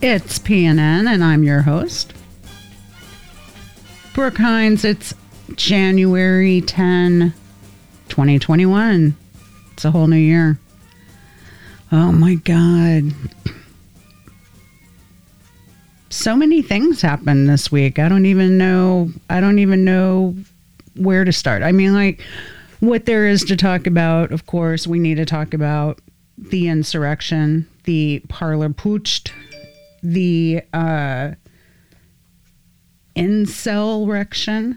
It's PNN, and I'm your host, Brook Hines. It's January 10, 2021. It's a whole new year. Oh my God. So many things happened this week. I don't even know. I don't even know where to start. I mean, like, what there is to talk about, of course, we need to talk about the insurrection, the Parler putsch, the uh,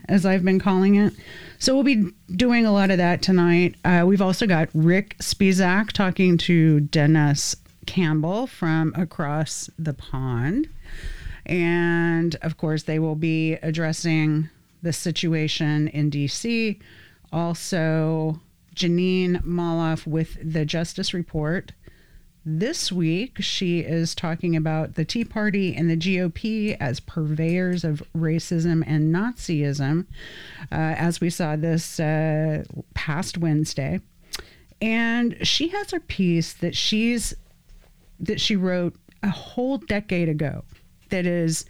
as I've been calling it. So we'll be doing a lot of that tonight. Uh, we've also got Rick Spisak talking to Denis Campbell from across the pond. And of course, they will be addressing the situation in DC. Also, Jeanine Molloff with the Justice Report. This week, she is talking about the Tea Party and the GOP as purveyors of racism and Nazism, uh, as we saw this uh, past Wednesday. And she has a piece that she's that she wrote a whole decade ago that is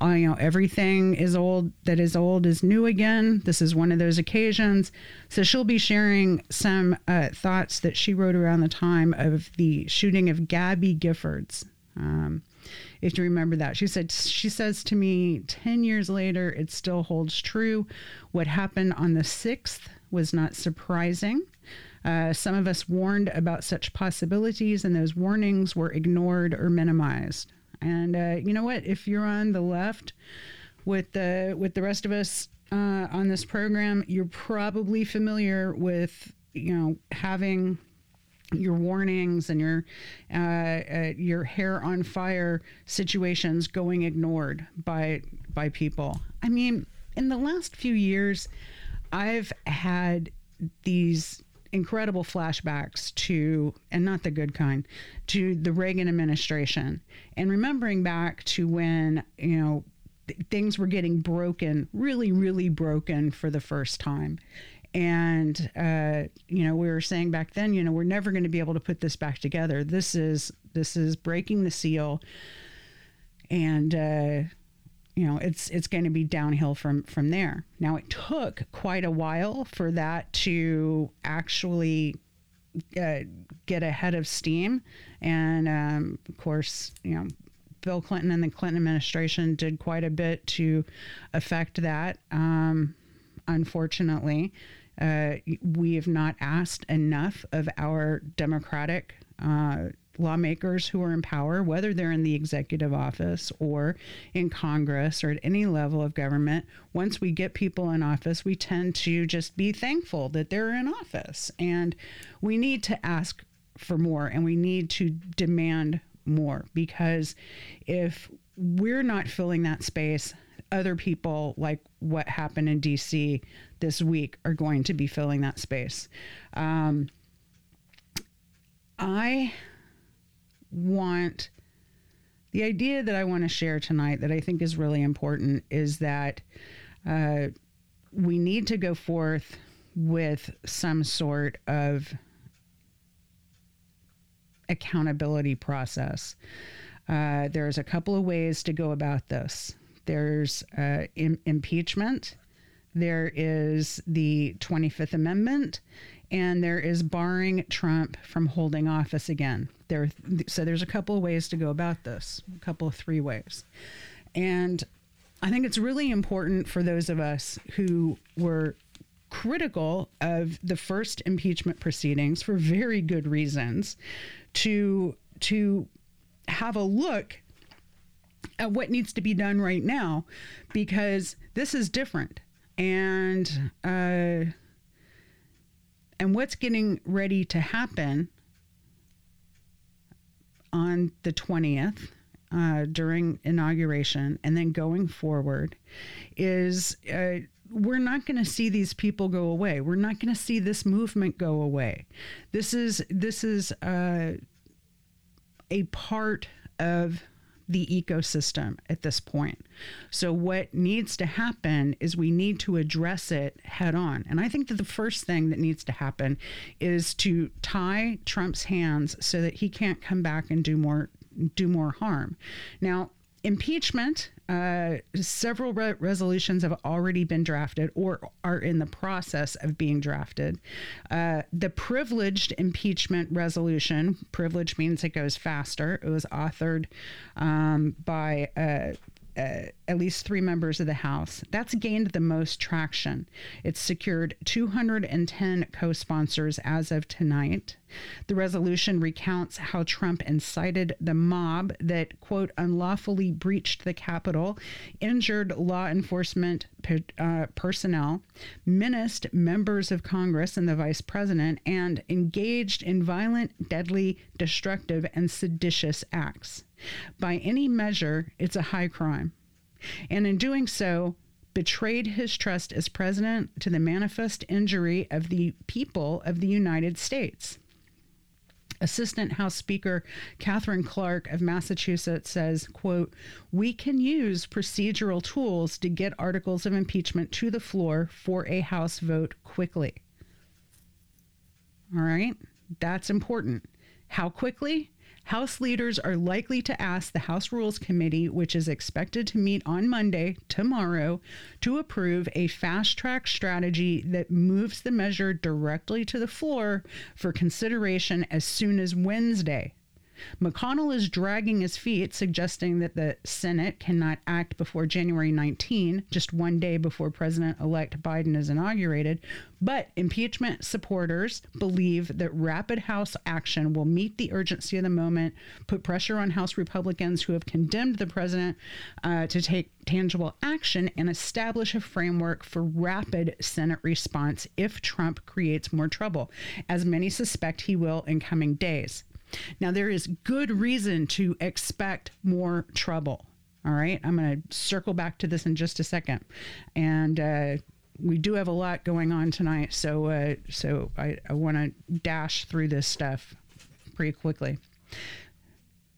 uh, you know everything is old that is old is new again. This is one of those occasions. So she'll be sharing some uh, thoughts that she wrote around the time of the shooting of gabby giffords. Um, if you remember that she said she says to me 10 years later it still holds true. What happened on the 6th was not surprising. Uh, some of us warned about such possibilities, and those warnings were ignored or minimized. And uh, you know what? If you're on the left with the with the rest of us uh, on this program, you're probably familiar with you know having your warnings and your uh, uh, your hair on fire situations going ignored by by people. I mean, in the last few years, I've had these incredible flashbacks to, and not the good kind, to the Reagan administration. And remembering back to when, you know, th- things were getting broken, really, really broken for the first time. And, uh, you know, we were saying back then, you know, we're never going to be able to put this back together. This is, this is breaking the seal. And, uh, you know it's it's going to be downhill from from there. Now it took quite a while for that to actually uh, get ahead of steam. And um, of course you know bill clinton and the clinton administration did quite a bit to affect that. Um, unfortunately uh, we have not asked enough of our democratic uh, lawmakers who are in power, whether they're in the executive office or in Congress or at any level of government, once we get people in office, we tend to just be thankful that they're in office. And we need to ask for more and we need to demand more because if we're not filling that space, other people, like what happened in DC this week, are going to be filling that space. Um, I want the idea that I want to share tonight that I think is really important is that uh, we need to go forth with some sort of accountability process. Uh, there's a couple of ways to go about this. There's uh, Im- impeachment. There is the 25th Amendment, and there is barring Trump from holding office again. There, so there's a couple of ways to go about this, a couple of three ways, and I think it's really important for those of us who were critical of the first impeachment proceedings for very good reasons to to have a look at what needs to be done right now because this is different and uh, and what's getting ready to happen on the 20th uh, during inauguration and then going forward is uh, we're not going to see these people go away. We're not going to see this movement go away. This is this is uh, a part of the ecosystem at this point. So, what needs to happen is we need to address it head on. And I think that the first thing that needs to happen is to tie Trump's hands so that he can't come back and do more do more harm. Now, impeachment, uh, several re- resolutions have already been drafted or are in the process of being drafted. Uh, the privileged impeachment resolution, privilege means it goes faster. It was authored um, by uh, uh, at least three members of the House. That's gained the most traction. It's secured 210 co sponsors as of tonight. The resolution recounts how Trump incited the mob that, quote, unlawfully breached the Capitol, injured law enforcement uh, personnel, menaced members of Congress and the vice president, and engaged in violent, deadly, destructive, and seditious acts. By any measure, it's a high crime. And in doing so, betrayed his trust as president to the manifest injury of the people of the United States. Assistant House Speaker Katherine Clark of Massachusetts says, quote, "We can use procedural tools to get articles of impeachment to the floor for a House vote quickly." All right? That's important. How quickly? House leaders are likely to ask the House Rules Committee, which is expected to meet on Monday, tomorrow, to approve a fast track strategy that moves the measure directly to the floor for consideration as soon as Wednesday. McConnell is dragging his feet, suggesting that the Senate cannot act before January 19, just one day before President elect Biden is inaugurated. But impeachment supporters believe that rapid House action will meet the urgency of the moment, put pressure on House Republicans who have condemned the president uh, to take tangible action, and establish a framework for rapid Senate response if Trump creates more trouble, as many suspect he will in coming days. Now, there is good reason to expect more trouble. All right. I'm going to circle back to this in just a second. And, uh, we do have a lot going on tonight, so uh, so I, I want to dash through this stuff pretty quickly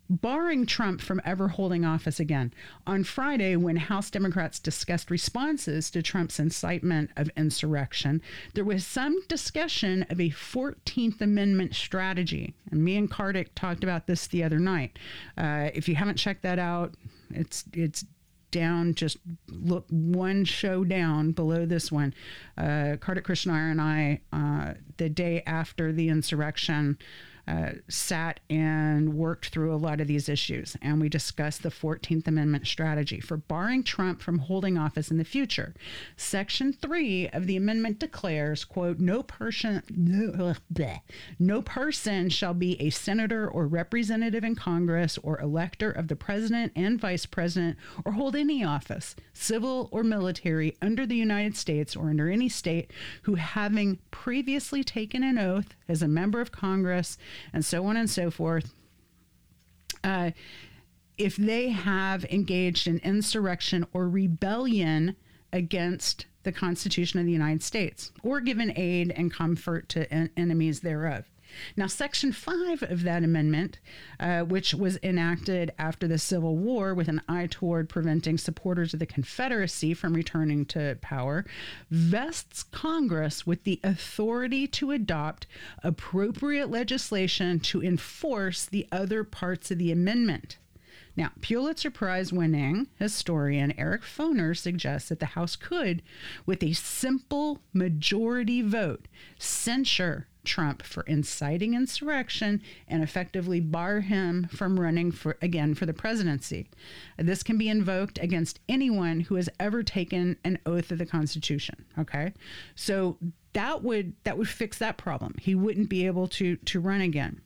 barring Trump from ever holding office again. On Friday, when House Democrats discussed responses to Trump's incitement of insurrection, there was some discussion of a 14th Amendment strategy. And me and Kartik talked about this the other night. Uh, if you haven't checked that out, it's it's down, just look one show down below this one. Uh, Kartik Krishna and I, uh, the day after the insurrection, uh, sat and worked through a lot of these issues. And we discussed the 14th Amendment strategy for barring Trump from holding office in the future. Section 3 of the amendment declares, quote, no person, no, bleh, no person shall be a senator or representative in Congress or elector of the president and vice president or hold any office, civil or military, under the United States or under any state who having previously taken an oath as a member of Congress and so on and so forth. Uh, if they have engaged in insurrection or rebellion against the Constitution of the United States or given aid and comfort to en- enemies thereof. Now, Section 5 of that amendment, uh, which was enacted after the Civil War with an eye toward preventing supporters of the Confederacy from returning to power, vests Congress with the authority to adopt appropriate legislation to enforce the other parts of the amendment. Now, Pulitzer Prize winning historian Eric Foner suggests that the House could, with a simple majority vote, censure Trump for inciting insurrection and effectively bar him from running for again for the presidency. This can be invoked against anyone who has ever taken an oath of the Constitution. Okay, so that would that would fix that problem. He wouldn't be able to to run again.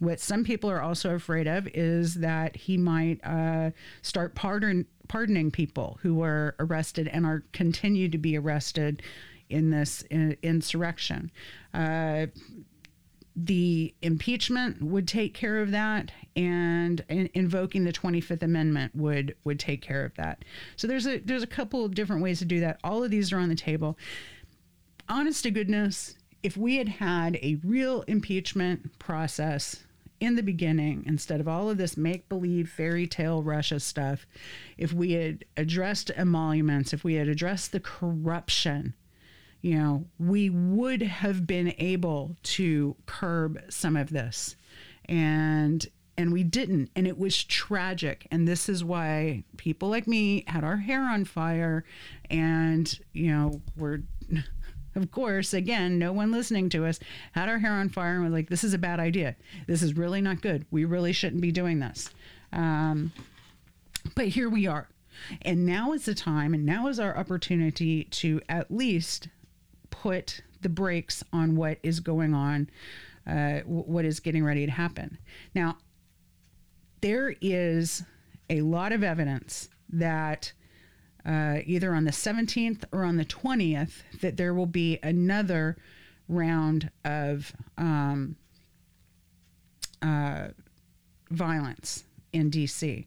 What some people are also afraid of is that he might uh, start pardon, pardoning people who were arrested and are continue to be arrested in this insurrection. Uh, the impeachment would take care of that, and in, invoking the Twenty Fifth Amendment would would take care of that. So there's a there's a couple of different ways to do that. All of these are on the table. Honest to goodness, if we had had a real impeachment process in the beginning, instead of all of this make believe fairy tale Russia stuff, if we had addressed emoluments, if we had addressed the corruption you know, we would have been able to curb some of this. And and we didn't. And it was tragic. And this is why people like me had our hair on fire. And you know we're of course again no one listening to us had our hair on fire and was like this is a bad idea. This is really not good. We really shouldn't be doing this. Um, but here we are. And now is the time and now is our opportunity to at least put the brakes on what is going on uh, what is getting ready to happen now there is a lot of evidence that uh, either on the 17th or on the 20th that there will be another round of um, uh, violence in DC,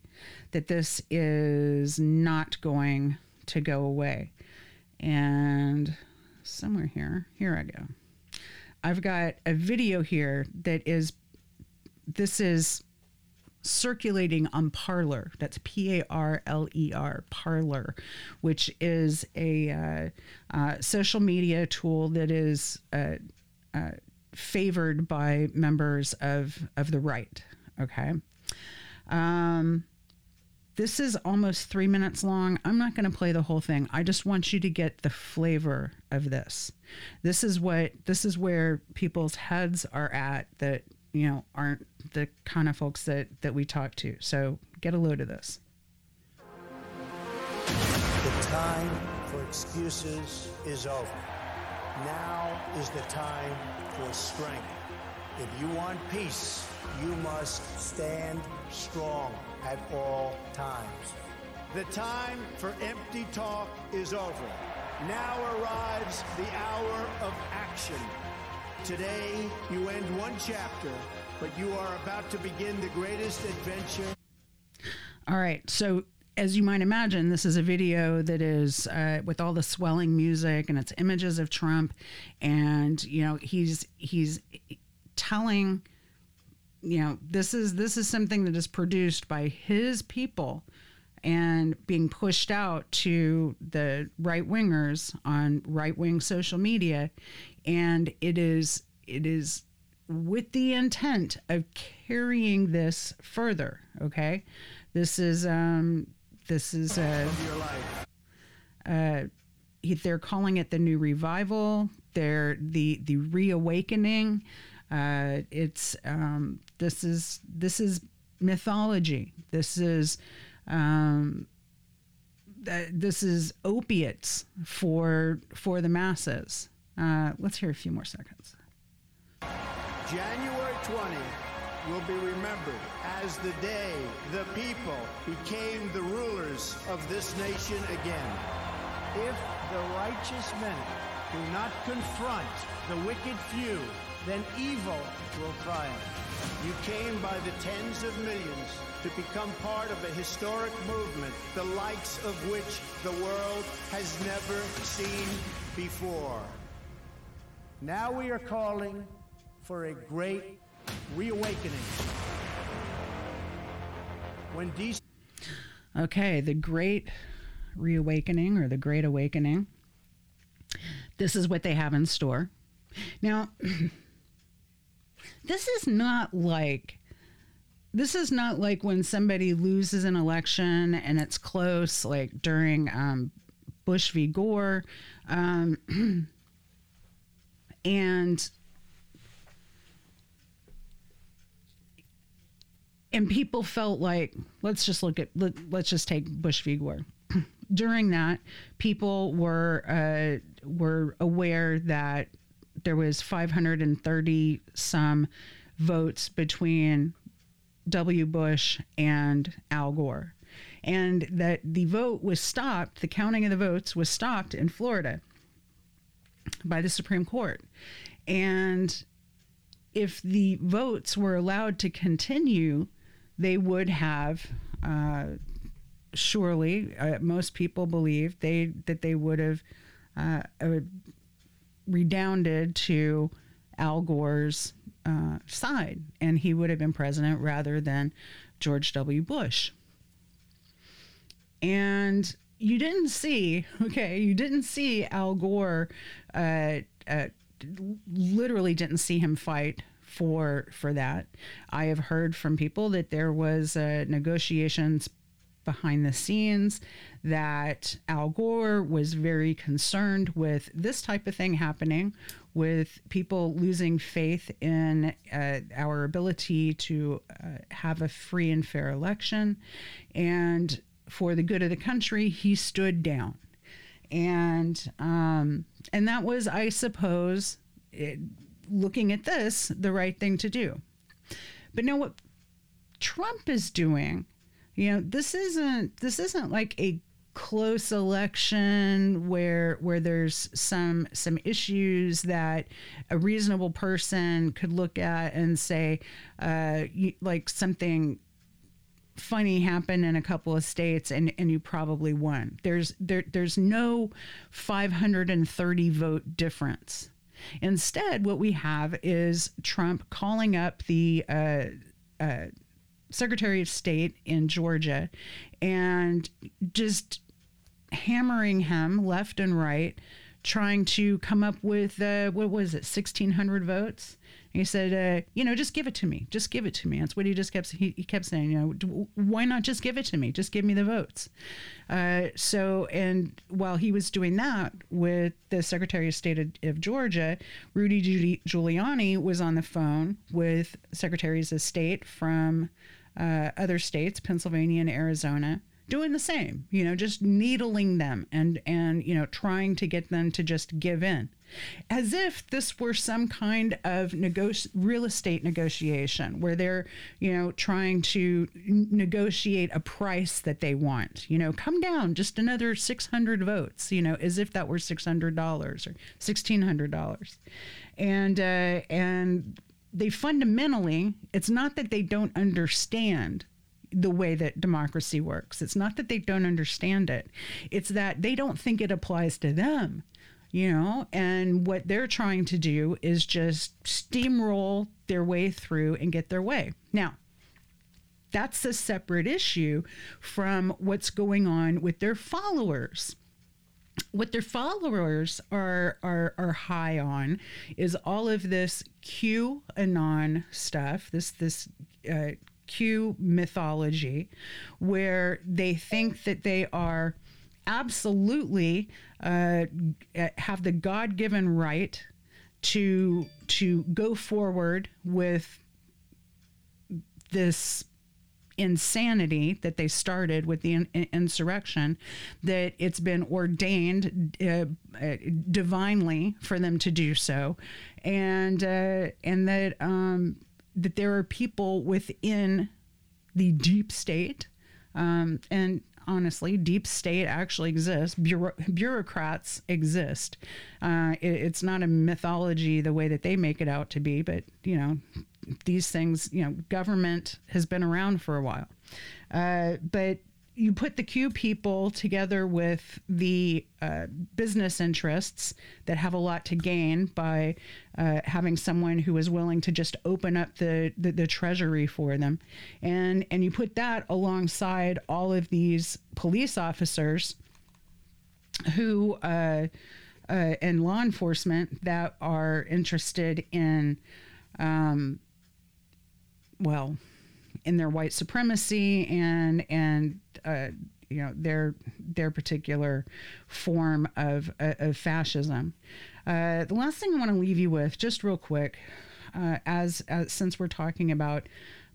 that this is not going to go away. And somewhere here, here I go. I've got a video here that is, this is circulating on Parler. That's P A R L E R, Parler, which is a uh, uh, social media tool that is uh, uh favored by members of, of the right. Okay. Um, this is almost three minutes long. I'm not going to play the whole thing. I just want you to get the flavor of this. This is what this is where people's heads are at that you know, aren't the kind of folks that, that we talk to. So get a load of this. The time for excuses is over. Now is the time for strength. If you want peace, you must stand strong at all times. The time for empty talk is over. Now arrives the hour of action. Today, you end one chapter, but you are about to begin the greatest adventure. All right. So, as you might imagine, this is a video that is uh, with all the swelling music and it's images of Trump, and you know he's he's telling, you know, this is this is something that is produced by his people and being pushed out to the right wingers on right wing social media. And it is it is with the intent of carrying this further okay? This is um this is uh, uh they're calling it the new revival. They're the the reawakening. Uh it's um this is this is mythology this is um this is opiates for for the masses uh, let's hear a few more seconds. January 20 will be remembered as the day the people became the rulers of this nation again. If the righteous men do not confront the wicked few, then evil will triumph. You came by the tens of millions to become part of a historic movement, the likes of which the world has never seen before. Now we are calling for a great reawakening. When DC. Okay, the great reawakening or the great awakening. This is what they have in store. Now, this is not like this is not like when somebody loses an election and it's close, like during um, Bush v. Gore. Um, and and people felt like let's just look at let, us just take Bush v. Gore. During that, people were uh, were aware that there was 530 some votes between W. Bush and Al Gore, and that the vote was stopped. The counting of the votes was stopped in Florida by the Supreme Court. And if the votes were allowed to continue, they would have uh, surely uh, most people believe they that they would have uh, redounded to Al Gore's uh, side, and he would have been president rather than George W. Bush. And you didn't see, okay, you didn't see Al Gore, uh, uh, literally didn't see him fight for for that. I have heard from people that there was uh, negotiations behind the scenes that Al Gore was very concerned with this type of thing happening, with people losing faith in uh, our ability to uh, have a free and fair election. And for the good of the country, he stood down. And um, and that was, I suppose, it, looking at this, the right thing to do. But now what Trump is doing you know this isn't this isn't like a close election where where there's some some issues that a reasonable person could look at and say uh, like something funny happened in a couple of states and and you probably won. There's there there's no 530 vote difference. Instead what we have is trump calling up the uh, uh, Secretary of State in Georgia and just hammering him left and right, trying to come up with uh, what was it, sixteen hundred votes. And he said, uh, "You know, just give it to me. Just give it to me." That's what he just kept. He, he kept saying, "You know, why not just give it to me? Just give me the votes." Uh, so, and while he was doing that with the Secretary of State of, of Georgia, Rudy Giuliani was on the phone with secretaries of state from uh, other states, Pennsylvania and Arizona, doing the same. You know, just needling them and and you know trying to get them to just give in, as if this were some kind of negoti- real estate negotiation where they're you know trying to negotiate a price that they want. You know, come down just another six hundred votes. You know, as if that were six hundred dollars or sixteen hundred dollars, and uh, and they fundamentally, it's not that they don't understand the way that democracy works. It's not that they don't understand it. It's that they don't think it applies to them, you know, and what they're trying to do is just steamroll their way through and get their way. Now, that's a separate issue from what's going on with their followers what their followers are are are high on is all of this Q anon stuff, this this uh, Q mythology, where they think that they are absolutely uh, have the God given right to to go forward with this insanity that they started with the in- insurrection, that it's been ordained uh, uh, divinely for them to do so, and uh, and that um, that there are people within the deep state, um, and honestly, deep state actually exists. Bureau- bureaucrats exist. Uh, it, it's not a mythology the way that they make it out to be, but you know, these things, you know, government has been around for a while. Uh, but you put the Q people together with the uh, business interests that have a lot to gain by uh, having someone who is willing to just open up the, the, the, treasury for them. And, and you put that alongside all of these police officers who, uh, uh and law enforcement that are interested in, um, well, in their white supremacy and and uh, you know their their particular form of uh, of fascism. Uh, the last thing I want to leave you with, just real quick, uh, as, as since we're talking about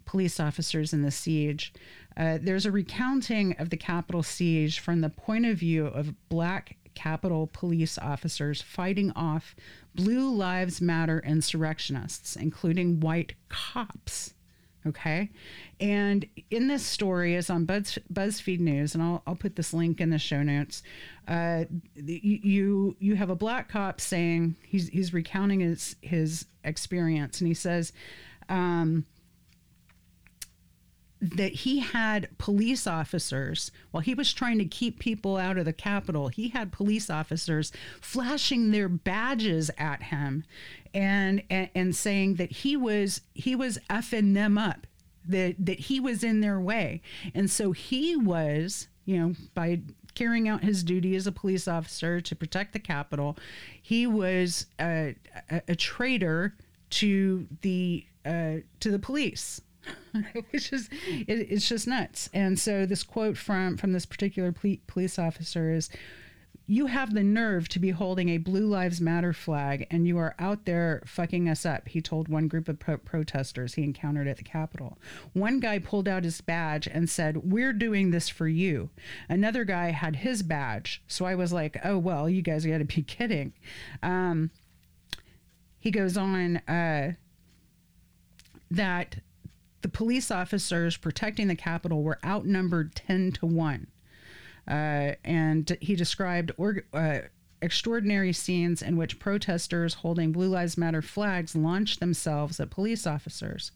police officers in the siege, uh, there's a recounting of the Capitol siege from the point of view of black Capitol police officers fighting off Blue Lives Matter insurrectionists, including white cops. Okay. And in this story is on Buzz, BuzzFeed News, and I'll, I'll put this link in the show notes. Uh, you you have a black cop saying he's he's recounting his his experience, and he says, um, that he had police officers while he was trying to keep people out of the Capitol. He had police officers flashing their badges at him and, and, and saying that he was he was effing them up, that that he was in their way. And so he was, you know, by carrying out his duty as a police officer to protect the Capitol, he was a, a, a traitor to the uh, to the police. which is it, it's just nuts. And so this quote from from this particular police officer is you have the nerve to be holding a Blue Lives Matter flag and you are out there fucking us up, he told one group of pro- protesters he encountered at the Capitol. One guy pulled out his badge and said, We're doing this for you. Another guy had his badge. So I was like, Oh, well, you guys got to be kidding. Um, he goes on uh, that the police officers protecting the Capitol were outnumbered 10 to 1. Uh, and he described or, uh, extraordinary scenes in which protesters holding Blue Lives Matter flags launched themselves at police officers.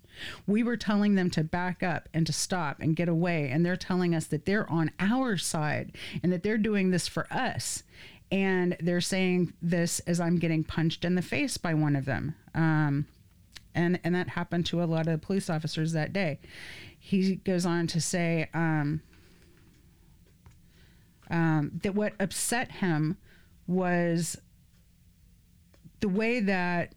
We were telling them to back up and to stop and get away, and they're telling us that they're on our side and that they're doing this for us. And they're saying this as I'm getting punched in the face by one of them. Um, and and that happened to a lot of police officers that day. He goes on to say um, um, that what upset him was the way that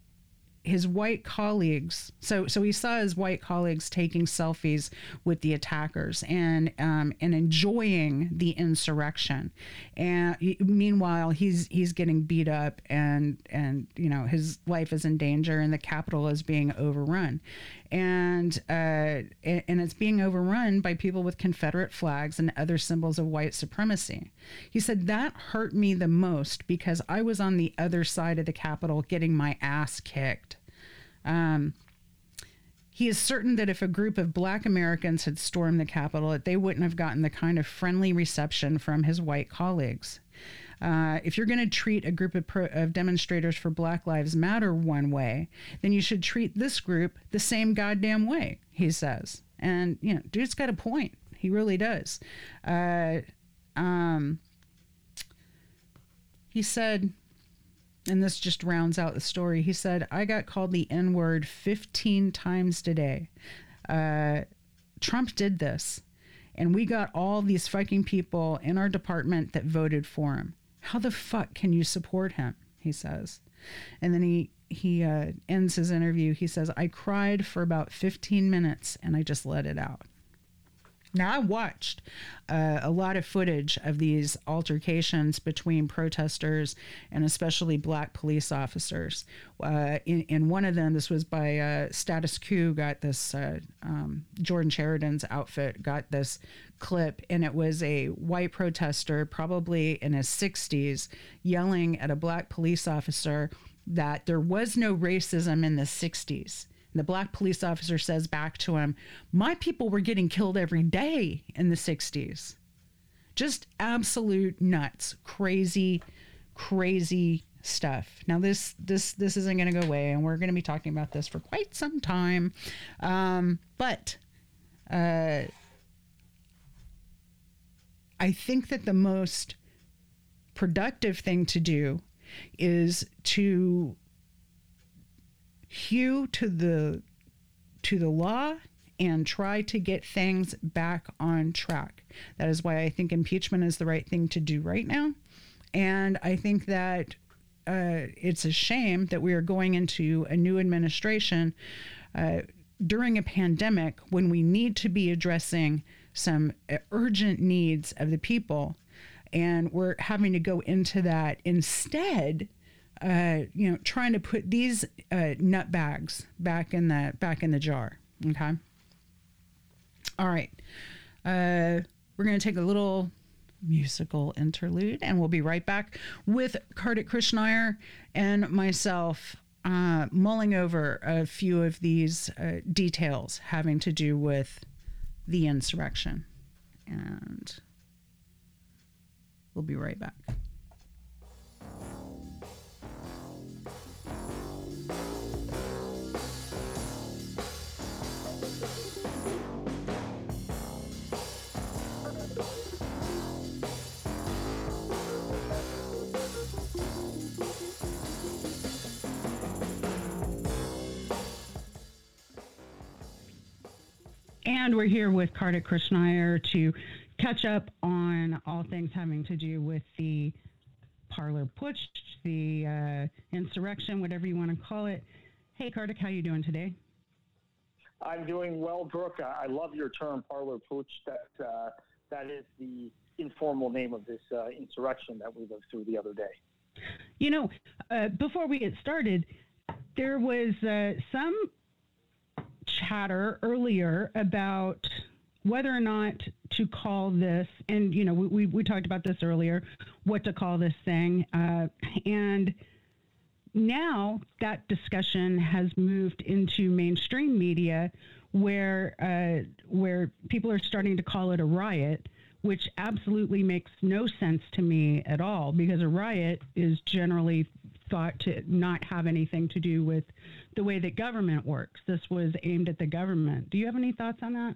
his white colleagues so so he saw his white colleagues taking selfies with the attackers and um, and enjoying the insurrection. And meanwhile he's he's getting beat up and and you know his life is in danger and the capital is being overrun and uh, and it's being overrun by people with confederate flags and other symbols of white supremacy he said that hurt me the most because i was on the other side of the capitol getting my ass kicked um, he is certain that if a group of black Americans had stormed the Capitol, that they wouldn't have gotten the kind of friendly reception from his white colleagues. Uh, if you're going to treat a group of, pro- of, demonstrators for Black Lives Matter one way, then you should treat this group the same goddamn way, he says. And, you know, dude's got a point. He really does. Uh, um, he said, and this just rounds out the story. He said, I got called the N word 15 times today. Uh, Trump did this, and we got all these fucking people in our department that voted for him. How the fuck can you support him? He says. And then he, he uh, ends his interview. He says, I cried for about 15 minutes and I just let it out. Now, I watched uh, a lot of footage of these altercations between protesters and especially black police officers. Uh, in, in one of them, this was by uh, Status Coup, got this, uh, um, Jordan Chariton's outfit got this clip, and it was a white protester, probably in his 60s, yelling at a black police officer that there was no racism in the 60s the black police officer says back to him, My people were getting killed every day in the 60s. Just absolute nuts, crazy, crazy stuff. Now this this this isn't going to go away, and we're going to be talking about this for quite some time. Um, but uh, I think that the most productive thing to do is to hew to the to the law and try to get things back on track. That is why I think impeachment is the right thing to do right now. And I think that uh, it's a shame that we are going into a new administration uh, during a pandemic when we need to be addressing some urgent needs of the people. And we're having to go into that instead uh, you know, trying to put these uh, nut bags back in the back in the jar. Okay. All right. Uh, we're going to take a little musical interlude, and we'll be right back with Kartik Krishnaiyer and myself uh, mulling over a few of these uh, details having to do with the insurrection. And we'll be right back. And we're here with Kartik Krishnaiyer to catch up on all things having to do with the Parler putsch, the uh, insurrection, whatever you want to call it. Hey, Kartik, how you doing today? I'm doing well, Brook. I love your term, Parler pooch. That uh, that is the informal name of this uh, insurrection that we lived through the other day. You know, uh, before we get started, there was uh, some chatter earlier about whether or not to call this, and you know, we, we, we talked about this earlier, what to call this thing, uh, and now that discussion has moved into mainstream media, where uh, where people are starting to call it a riot, which absolutely makes no sense to me at all, because a riot is generally thought to not have anything to do with the way that government works. This was aimed at the government. Do you have any thoughts on that?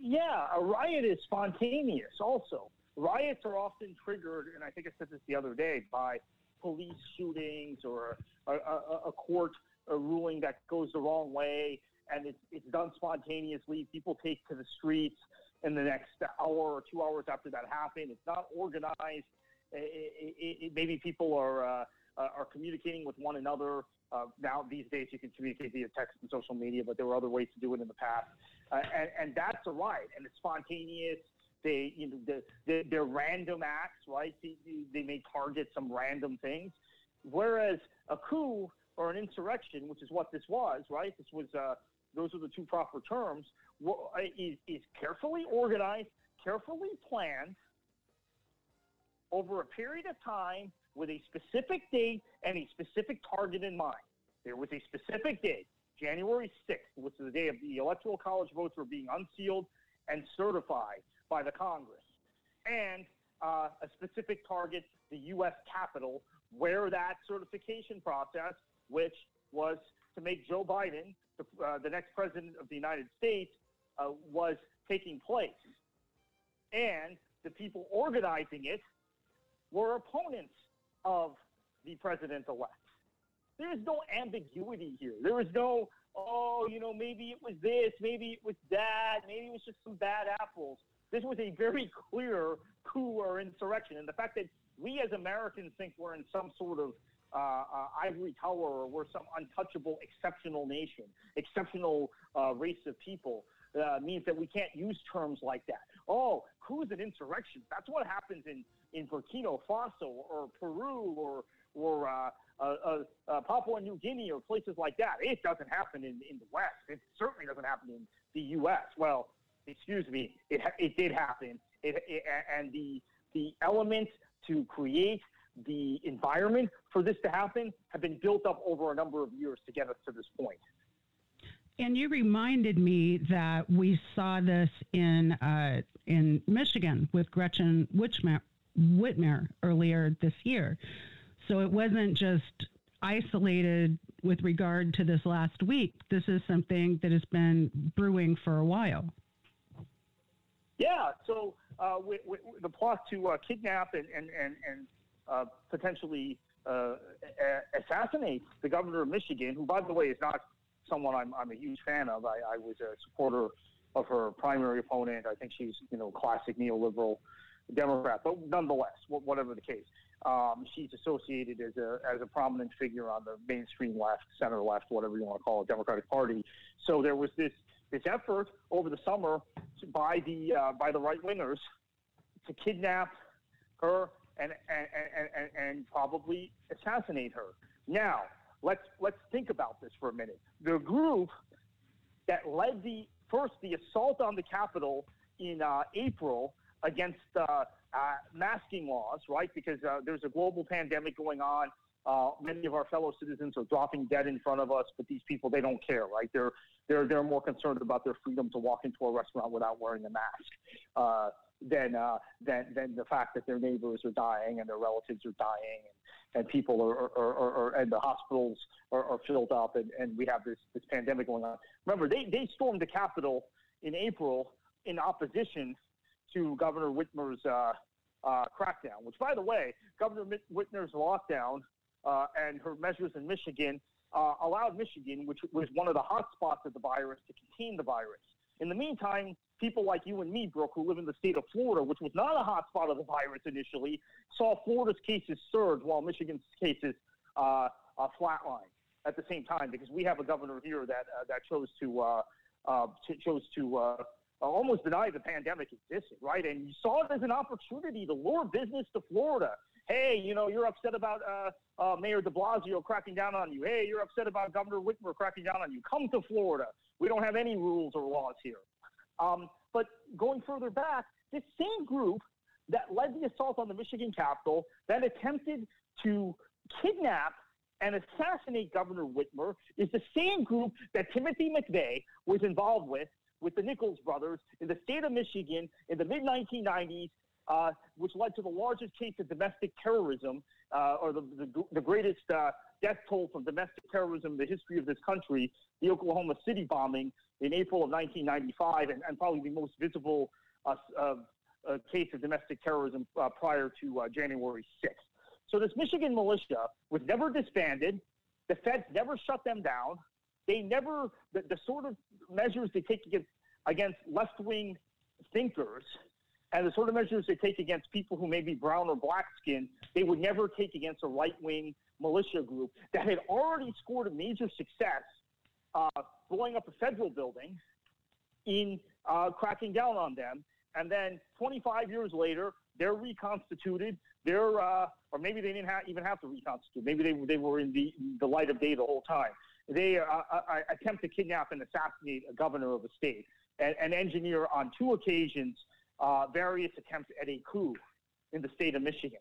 Yeah, a riot is spontaneous also. Riots are often triggered, and I think I said this the other day, by police shootings or a, a, a court a ruling that goes the wrong way and it's, it's done spontaneously. People take to the streets in the next hour or two hours after that happened. It's not organized. It, it, maybe people are uh, are communicating with one another. Uh, now these days you can communicate via text and social media, but there were other ways to do it in the past. Uh, and, and that's a right, and it's spontaneous. They, you know, the, the, they're random acts, right? They, they may target some random things. Whereas a coup or an insurrection, which is what this was, right? This was, uh, those are the two proper terms, is, is carefully organized, carefully planned over a period of time with a specific date and a specific target in mind. There was a specific date, January 6th, which is the day of the Electoral College votes were being unsealed and certified by the Congress, and uh, a specific target, the U.S. Capitol, where that certification process, which was to make Joe Biden the, uh, the next president of the United States, uh, was taking place. And the people organizing it were opponents of the president elect. There is no ambiguity here. There is no, oh, you know, maybe it was this, maybe it was that, maybe it was just some bad apples. This was a very clear coup or insurrection. And the fact that we as Americans think we're in some sort of uh, uh, ivory tower or we're some untouchable, exceptional nation, exceptional uh, race of people. Uh, means that we can't use terms like that. Oh, coup is an insurrection. That's what happens in, in Burkina Faso or Peru or or uh, uh, uh, Papua New Guinea or places like that. It doesn't happen in, in the West. It certainly doesn't happen in the U.S. Well, excuse me, it, it did happen. It, it, and the the element to create the environment for this to happen have been built up over a number of years to get us to this point. And you reminded me that we saw this in uh, in Michigan with Gretchen Whitmer, Whitmer earlier this year. So it wasn't just isolated with regard to this last week. This is something that has been brewing for a while. Yeah. So uh, the plot to uh, kidnap and, and, and, and uh, potentially uh, assassinate the governor of Michigan, who, by the way, is not someone I'm, I'm a huge fan of. I, I was a supporter of her primary opponent. I think she's, you know, classic neoliberal Democrat, but nonetheless, whatever the case, um, she's associated as a as a prominent figure on the mainstream left, center left, whatever you want to call it, Democratic Party. So there was this this effort over the summer by the uh, by the right wingers to kidnap her and, and, and, and, probably assassinate her. Now, let's, let's think about this for a minute. The group that led the first the assault on the Capitol in uh, April against uh, uh, masking laws, right? Because uh, there's a global pandemic going on. Uh, many of our fellow citizens are dropping dead in front of us, but these people they don't care, right? They're they're they're more concerned about their freedom to walk into a restaurant without wearing a mask. Than uh, than than the fact that their neighbors are dying and their relatives are dying and, and people are, are, are, are and the hospitals are, are filled up and, and we have this this pandemic going on. Remember, they they stormed the Capitol in April in opposition to Governor Whitmer's uh, uh, crackdown. Which, by the way, Governor Whitmer's lockdown uh, and her measures in Michigan uh, allowed Michigan, which was one of the hot spots of the virus, to contain the virus. In the meantime, people like you and me, Brooke, who live in the state of Florida, which was not a hotspot of the virus initially, saw Florida's cases surge while Michigan's cases uh, uh, flatline at the same time because we have a governor here that uh, that chose to uh, uh, chose to uh, almost deny the pandemic existed, right? And you saw it as an opportunity to lure business to Florida. Hey, you know, you're upset about Mayor de Blasio cracking down on you. Hey, you're upset about Governor Whitmer cracking down on you. Come to Florida. We don't have any rules or laws here. Um, but going further back, this same group that led the assault on the Michigan Capitol, that attempted to kidnap and assassinate Governor Whitmer, is the same group that Timothy McVeigh was involved with, with the Nichols brothers in the state of Michigan in the mid 1990s. Uh, which led to the largest case of domestic terrorism, uh, or the, the, the greatest uh, death toll from domestic terrorism in the history of this country, the Oklahoma City bombing in April of 1995, and, and probably the most visible uh, uh, uh, case of domestic terrorism prior to January 6th. So this Michigan militia was never disbanded. The feds never shut them down. They never the, the sort of measures they take against against left wing thinkers and the sort of measures they take against people who may be brown or black skinned, they would never take against a right wing militia group that had already scored a major success uh, blowing up a federal building in uh, cracking down on them. And then 25 years later, they're reconstituted. They're, uh, or maybe they didn't ha- even have to reconstitute. Maybe they, they were in the, the light of day the whole time. They uh, uh, uh, attempt to kidnap and assassinate a governor of a state and, and engineer on two occasions various attempts at a coup in the state of Michigan.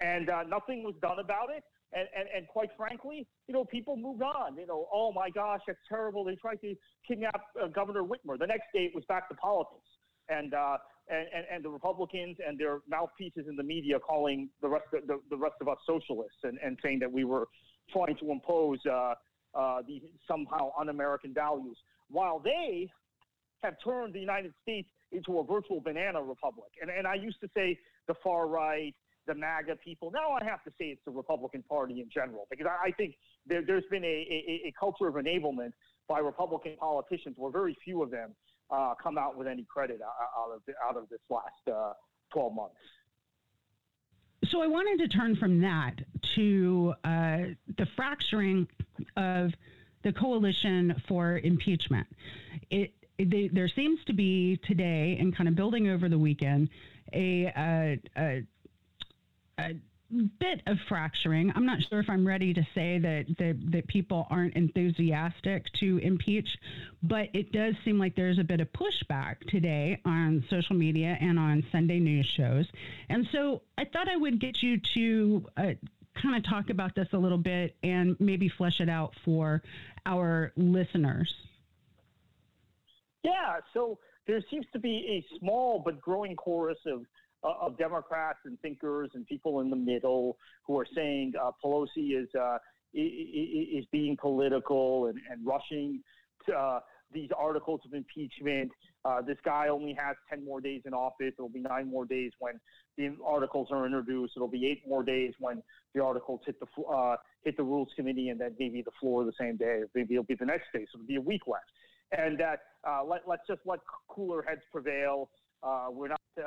And nothing was done about it. And, and, and quite frankly, you know, people moved on. You know, oh my gosh, that's terrible. They tried to kidnap uh, Governor Whitmer. The next day, it was back to politics. And, uh, and, and, and the Republicans and their mouthpieces in the media calling the rest of, the, the rest of us socialists and, and saying that we were trying to impose uh, uh, these somehow un-American values, while they have turned the United States into a virtual banana republic. And, and I used to say the far right, the MAGA people. Now I have to say it's the Republican Party in general because I, I think there, has been a, a, a, culture of enablement by Republican politicians where very few of them uh, come out with any credit out of, out of this last uh, 12 months. So I wanted to turn from that to uh, the fracturing of the coalition for impeachment. It, it, there seems to be today, and kind of building over the weekend, a, a, a a bit of fracturing. I'm not sure if I'm ready to say that, that that people aren't enthusiastic to impeach, but it does seem like there's a bit of pushback today on social media and on Sunday news shows. And so I thought I would get you to uh, kind of talk about this a little bit and maybe flesh it out for our listeners. Yeah, so there seems to be a small but growing chorus of uh, of Democrats and thinkers and people in the middle who are saying uh, Pelosi is uh, is being political and, and rushing to, uh, these articles of impeachment. Uh, this guy only has 10 more days in office. It'll be nine more days when the articles are introduced. It'll be eight more days when the articles hit the uh, hit the Rules Committee and then maybe the floor the same day. Maybe it'll be the next day. So it'll be a week left. And that let, let's just let cooler heads prevail. we're not we,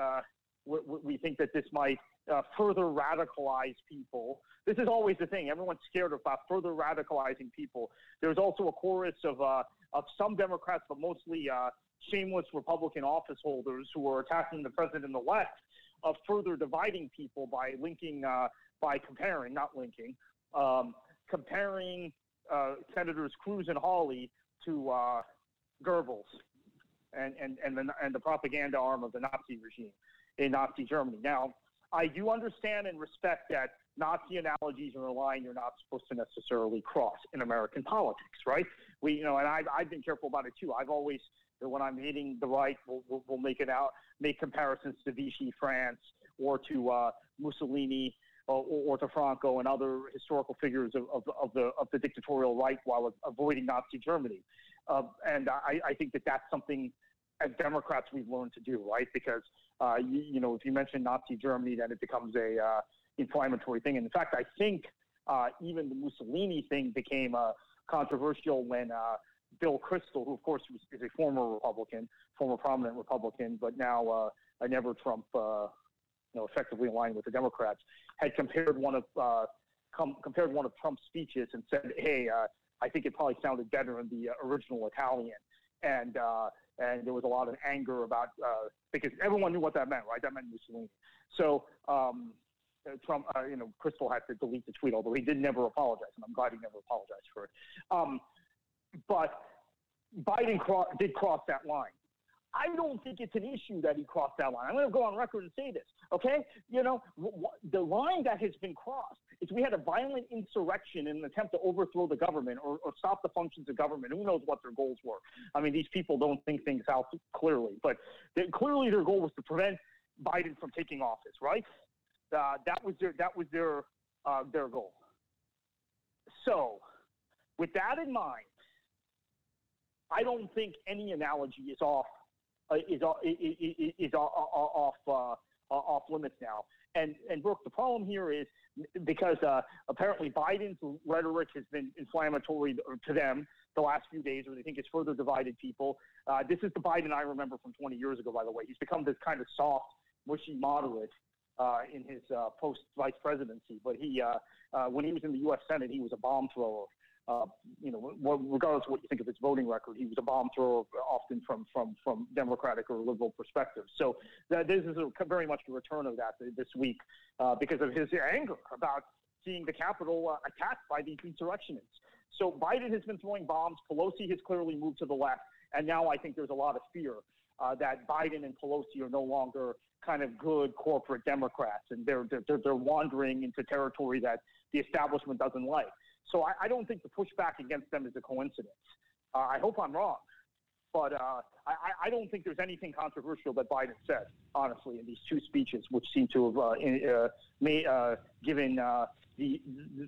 we think that this might uh, further radicalize people. This is always the thing. Everyone's scared about further radicalizing people. There's also a chorus of, uh, of some Democrats, but mostly uh, shameless Republican office holders who are attacking the president elect of further dividing people by linking, uh, by comparing, not linking, um, comparing uh, Senators Cruz and Hawley to uh, Goebbels and, and, and, the, and the propaganda arm of the Nazi regime in Nazi Germany. Now, I do understand and respect that Nazi analogies are a line you're not supposed to necessarily cross in American politics, right? We, you know, and I've, I've been careful about it too. I've always, when I'm hitting the right, we'll, we'll, we'll make it out, make comparisons to Vichy France or to uh, Mussolini or, or, to Franco and other historical figures of, of, of, the of the dictatorial right while avoiding Nazi Germany. Uh, and I, I think that that's something as Democrats we've learned to do, right? Because uh, you, you, know if you mention Nazi Germany, then it becomes a uh, inflammatory thing. And in fact, I think uh, even the Mussolini thing became uh, controversial when uh, Bill Kristol, who of course was, is a former Republican, former prominent Republican, but now a never Trump, you know, effectively aligned with the Democrats, had compared one of com- compared one of Trump's speeches and said, "Hey, I think it probably sounded better in the original Italian." And uh, and there was a lot of anger about uh, because everyone knew what that meant, right? That meant Mussolini. So um, uh, Trump, uh, you know, Kristol had to delete the tweet, although he did never apologize, and I'm glad he never apologized for it. Um, but Biden cro- did cross that line. I don't think it's an issue that he crossed that line. I'm going to go on record and say this, okay? You know, w- w- the line that has been crossed is we had a violent insurrection in an attempt to overthrow the government or, or stop the functions of government. Who knows what their goals were? I mean, these people don't think things out clearly, but they, clearly their goal was to prevent Biden from taking office, right? Uh, that was their that was their uh, their goal. So, with that in mind, I don't think any analogy is off uh, is, is, is off uh, off limits now. And and Brooke, the problem here is because uh, apparently Biden's rhetoric has been inflammatory to them the last few days, or they think it's further divided people. Uh, this is the Biden I remember from 20 years ago. By the way, he's become this kind of soft, mushy moderate. Uh, in his uh, post vice presidency, but he, when he was in the U.S. Senate, he was a bomb thrower uh, you know, regardless of what you think of his voting record, he was a bomb thrower often from from from Democratic or liberal perspectives. So that this is a, very much a return of that this week uh, because of his anger about seeing the Capitol uh, attacked by these insurrectionists. So Biden has been throwing bombs. Pelosi has clearly moved to the left, and now I think there's a lot of fear uh, that Biden and Pelosi are no longer kind of good corporate Democrats, and they're they're, they're wandering into territory that the establishment doesn't like. So I, I don't think the pushback against them is a coincidence. Uh, I hope I'm wrong, but uh, I, I, don't think there's anything controversial that Biden said, honestly, in these two speeches, which seem to have uh, in, uh, may, uh, given uh, the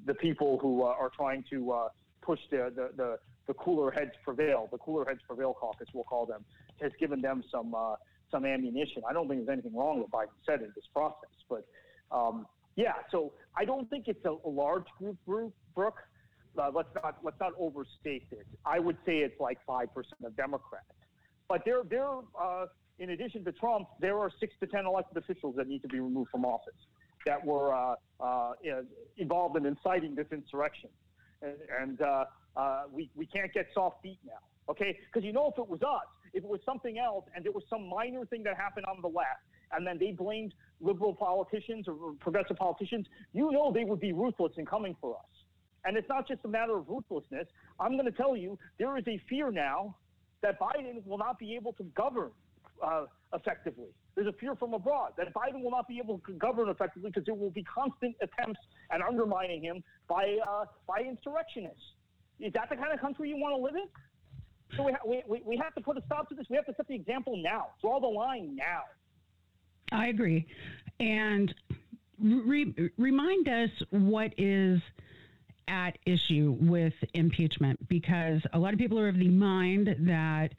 the people who are trying to push the, the, the, the cooler heads prevail, the cooler heads prevail caucus, we'll call them, has given them some some ammunition. I don't think there's anything wrong with Biden said in this process, but um, yeah, so I don't think it's a, a large group Brooke. Uh, let's not let's not overstate this. I would say it's like five percent of Democrats, but there there uh, in addition to Trump, there are six to ten elected officials that need to be removed from office that were uh, uh, involved in inciting this insurrection, and, and uh, uh, we we can't get soft beat now, okay? Because you know if it was us, if it was something else, and there was some minor thing that happened on the left, and then they blamed liberal politicians or progressive politicians, you know they would be ruthless in coming for us. And it's not just a matter of ruthlessness. I'm going to tell you, there is a fear now that Biden will not be able to govern uh, effectively. There's a fear from abroad that Biden will not be able to govern effectively because there will be constant attempts at undermining him by uh, by insurrectionists. Is that the kind of country you want to live in? So we, ha- we, we have to put a stop to this. We have to set the example now. Draw the line now. I agree. And re- remind us what is at issue with impeachment because a lot of people are of the mind that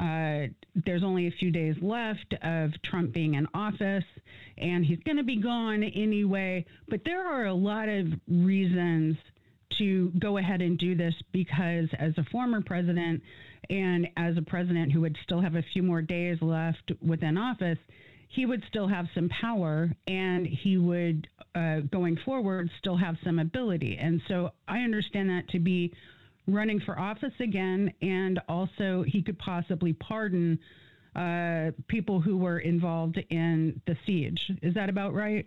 uh, there's only a few days left of Trump being in office and he's going to be gone anyway. But there are a lot of reasons to go ahead and do this because, as a former president and as a president who would still have a few more days left within office, he would still have some power and he would, uh, going forward, still have some ability. And so I understand that to be running for office again, and also he could possibly pardon uh, people who were involved in the siege. Is that about right?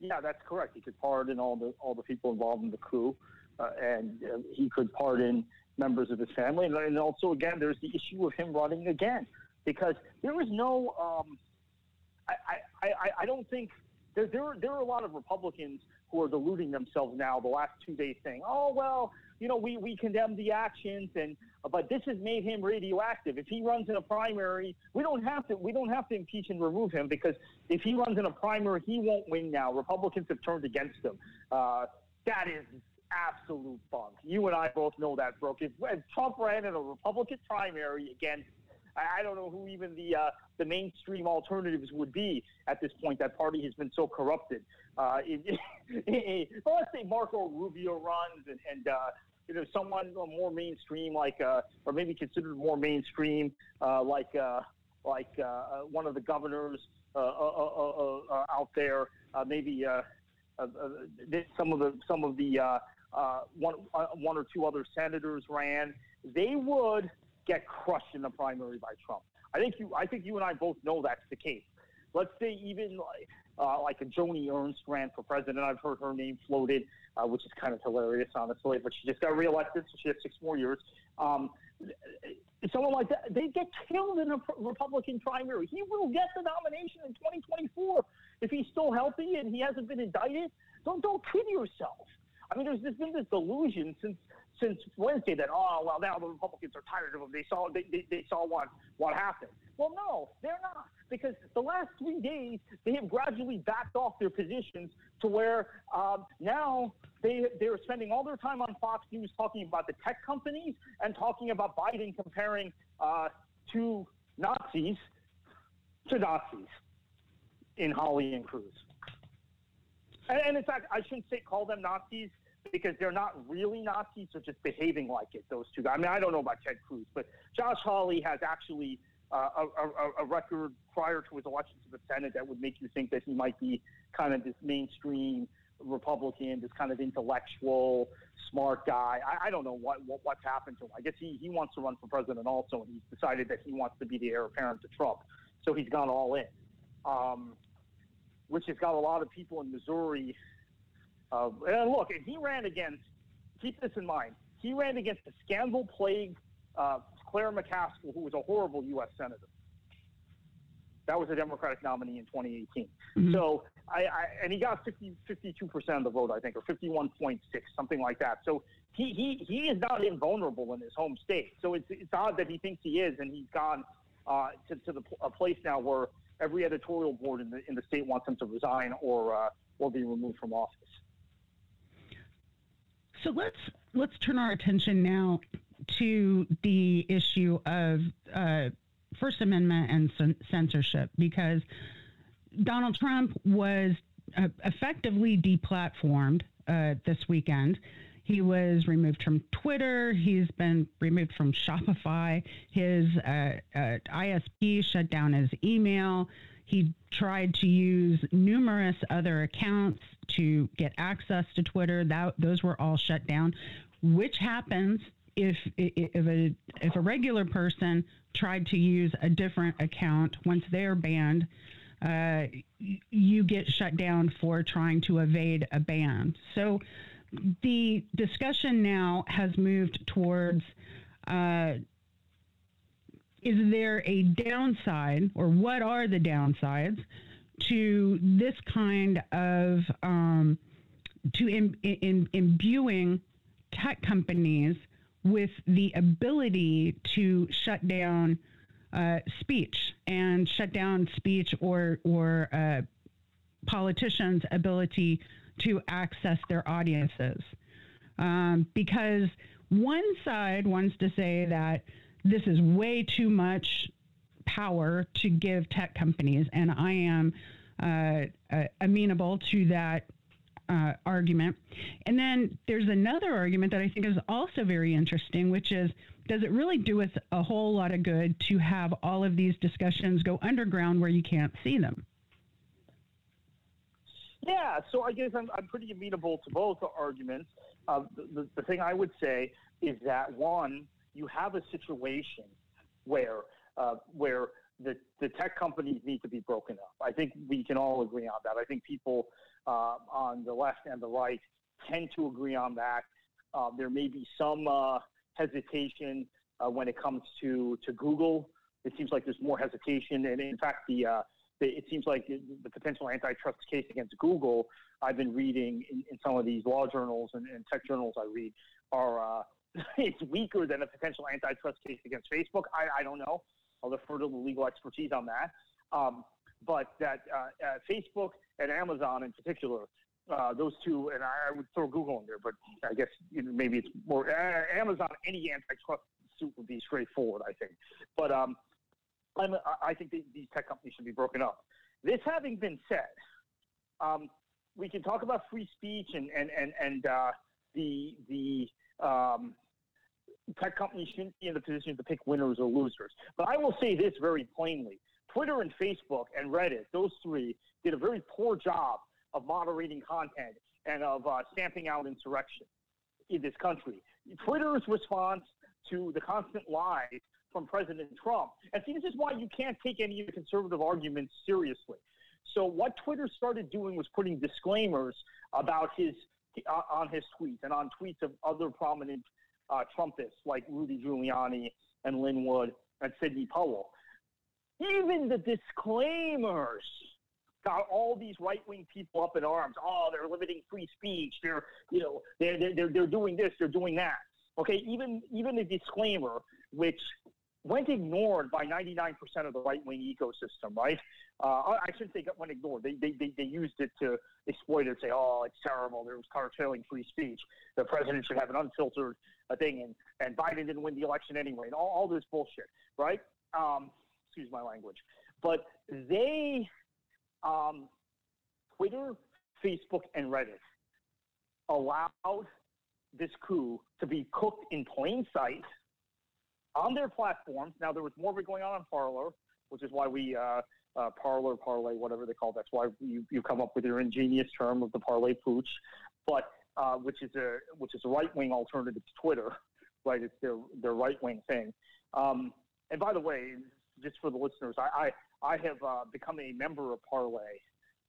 Yeah, that's correct. He could pardon all the all the people involved in the coup, uh, and uh, he could pardon members of his family. And, and, also, again, there's the issue of him running again, because there was no um, I, I, I don't think there, there, are, there are a lot of Republicans who are deluding themselves now the last two days saying, oh, well, you know, we, we condemn the actions and, but this has made him radioactive. If he runs in a primary, we don't have to, we don't have to impeach and remove him because if he runs in a primary, he won't win now. Republicans have turned against him. Uh, that is absolute bunk. You and I both know that, Brooke. If, if Trump ran in a Republican primary against I, I don't know who even the uh, the mainstream alternatives would be at this point. That party has been so corrupted. Uh, let's say Marco Rubio runs and, and uh, you know, someone more mainstream, like, uh, or maybe considered more mainstream, uh, like, uh, like uh, one of the governors uh, uh, uh, out there, maybe some of the some of the one one or two other senators ran. They would get crushed in the primary by Trump. I think you I think you and I both know that's the case. Let's say even like uh, like a Joni Ernst ran for president. I've heard her name floated, uh, which is kind of hilarious, honestly. But she just got reelected, so she has six more years. Um, someone like that, they get killed in a Republican primary. He will get the nomination in 2024 if he's still healthy and he hasn't been indicted. Don't don't kid yourself. I mean, there's, there's been this delusion since since Wednesday that oh well now the Republicans are tired of them. They saw they, they, they saw what what happened. Well, no, they're not because the last three days they have gradually backed off their positions to where um, now they they're spending all their time on Fox News talking about the tech companies and talking about Biden comparing uh, to Nazis to Nazis in Hawley and Cruz. And, and in fact, I shouldn't say call them Nazis because they're not really Nazis, they're just behaving like it, those two guys. I mean, I don't know about Ted Cruz, but Josh Hawley has actually uh, a, a, a, record prior to his election to the Senate that would make you think that he might be kind of this mainstream Republican, this kind of intellectual, smart guy. I, I don't know what, what, what's happened to him. I guess he, he wants to run for president also, and he's decided that he wants to be the heir apparent to Trump. So he's gone all in, um, which has got a lot of people in Missouri uh, and look, and he ran against, keep this in mind, he ran against the scandal plagued uh, Claire McCaskill, who was a horrible U.S. Senator. That was a Democratic nominee in 2018. Mm-hmm. So, I, I, and he got 50, 52% of the vote, I think, or 51.6, something like that. So he, he, he is not invulnerable in his home state. So it's, it's odd that he thinks he is, and he's gone uh, to, to the, a place now where every editorial board in the, in the state wants him to resign or, uh, or be removed from office. So let's let's turn our attention now to the issue of uh, First Amendment and censorship because Donald Trump was uh, effectively deplatformed uh, this weekend. He was removed from Twitter. He's been removed from Shopify. His uh, uh, ISP shut down his email. He tried to use numerous other accounts to get access to Twitter. That those were all shut down. Which happens if if a if a regular person tried to use a different account once they're banned, uh, you get shut down for trying to evade a ban. So the discussion now has moved towards. Uh, is there a downside, or what are the downsides to this kind of um, to in, imbuing tech companies with the ability to shut down uh, speech and shut down speech or or uh, politicians' ability to access their audiences, um, because one side wants to say that this is way too much power to give tech companies, and I am uh, uh, amenable to that uh, argument. And then there's another argument that I think is also very interesting, which is does it really do us a whole lot of good to have all of these discussions go underground where you can't see them? Yeah, so I guess I'm, I'm pretty amenable to both arguments. Uh, the, the, the thing I would say is that one, you have a situation where uh, where the, the tech companies need to be broken up. I think we can all agree on that. I think people uh, on the left and the right tend to agree on that. Uh, there may be some uh, hesitation uh, when it comes to, to Google. It seems like there's more hesitation, and in fact, the, uh, it seems like the potential antitrust case against Google. I've been reading in, in some of these law journals and, and tech journals I read are it's weaker than a potential antitrust case against Facebook. I, I don't know. I'll defer to the legal expertise on that. Um, but that uh, uh, Facebook and Amazon in particular, uh, those two, and I, I, would throw Google in there, but I guess you know, maybe it's more uh, Amazon. Any antitrust suit would be straightforward, I think. But um, i think these tech companies should be broken up. This having been said, um, we can talk about free speech and and and and uh, the the um, tech companies shouldn't be in the position to pick winners or losers. But I will say this very plainly Twitter and Facebook and Reddit, those three, did a very poor job of moderating content and of uh, stamping out insurrection in this country. Twitter's response to the constant lies from President Trump. And see, this is why you can't take any of the conservative arguments seriously. So what Twitter started doing was putting disclaimers about his uh, on his tweets and on tweets of other prominent uh, Trumpists like Rudy Giuliani and Lin Wood and Sidney Powell. Even the disclaimers got all these right wing people up in arms. Oh, they're limiting free speech. They're you know they're they're they're doing this. They're doing that. Okay, even even the disclaimer, which went ignored by 99% of the right wing ecosystem, right? Uh, I shouldn't say went ignored. They, they, they, they, used it to exploit it, say, oh, it's terrible. There was curtailing free speech. The president should have an unfiltered uh, thing, and, and Biden didn't win the election anyway, and all, all this bullshit, right? Um, excuse my language. But they, um, Twitter, Facebook, and Reddit allowed this coup to be cooked in plain sight on their platforms. Now, there was more of it going on on Parler, which is why we, uh, uh, Parler, Parlay, whatever they call. That's why you, you come up with your ingenious term of the Parler Putsch, but uh, which is a which is a right wing alternative to Twitter, right? It's their their right wing thing. Um, and by the way, just for the listeners, I I, I have uh, become a member of Parler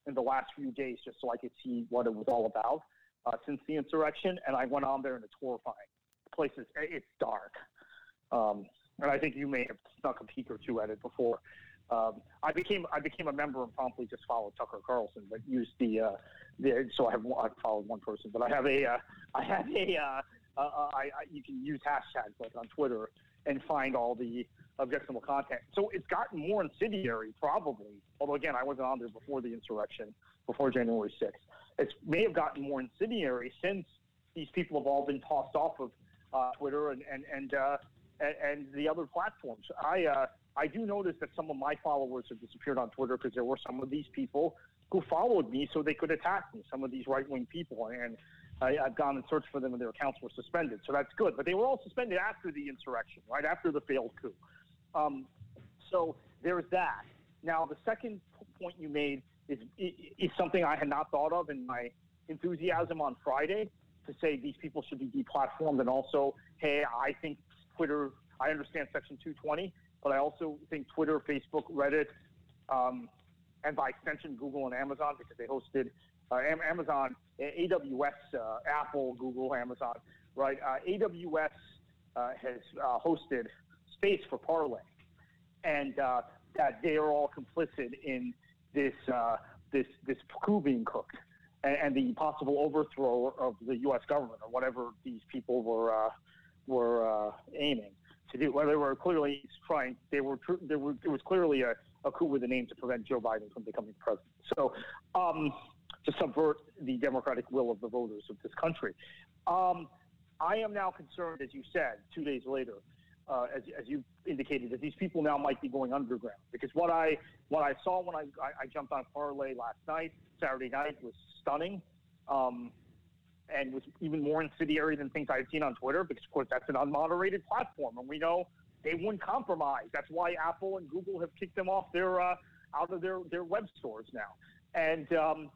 in the last few days just so I could see what it was all about uh, since the insurrection, and I went on there and it's horrifying. The place is it's dark. Um, and I think you may have snuck a peek or two at it before. Um, I became I became a member and promptly just followed Tucker Carlson, but used the uh, the so I have I followed one person, but I have a uh, I have a uh, uh, uh I, I, you can use hashtags like on Twitter and find all the objectionable content. So it's gotten more incendiary, probably. Although again, I wasn't on there before the insurrection, before January 6th. It may have gotten more incendiary since these people have all been tossed off of uh, Twitter and and and, and, and the other platforms. I uh, I do notice that some of my followers have disappeared on Twitter because there were some of these people who followed me so they could attack me. Some of these right wing people, and I, I've gone and searched for them, and their accounts were suspended. So that's good. But they were all suspended after the insurrection, right after the failed coup. Um, so there's that. Now the second point you made is is something I had not thought of in my enthusiasm on Friday to say these people should be deplatformed, and also, hey, I think Twitter. I understand Section 220, but I also think Twitter, Facebook, Reddit, um, and by extension Google and Amazon because they hosted uh, Amazon, AWS, uh, Apple, Google, Amazon, right? Uh, AWS uh, has uh, hosted Space for Parler, and uh, that they are all complicit in this this this coup being cooked and, and, the possible overthrow of the U.S. government or whatever these people were were aiming to do. Well, they were clearly trying. They were. There were. It was clearly a, a coup with a name to prevent Joe Biden from becoming president. So, um, to subvert the democratic will of the voters of this country. Um, I am now concerned, as you said, two days later, uh, as, as you indicated, that these people now might be going underground. Because what I what I saw when I, I, I jumped on Parler last night, Saturday night, was stunning. Um, and was even more incendiary than things I've seen on Twitter because, of course, that's an unmoderated platform, and we know they wouldn't compromise. That's why Apple and Google have kicked them off their uh, out of their, their web stores now. And um,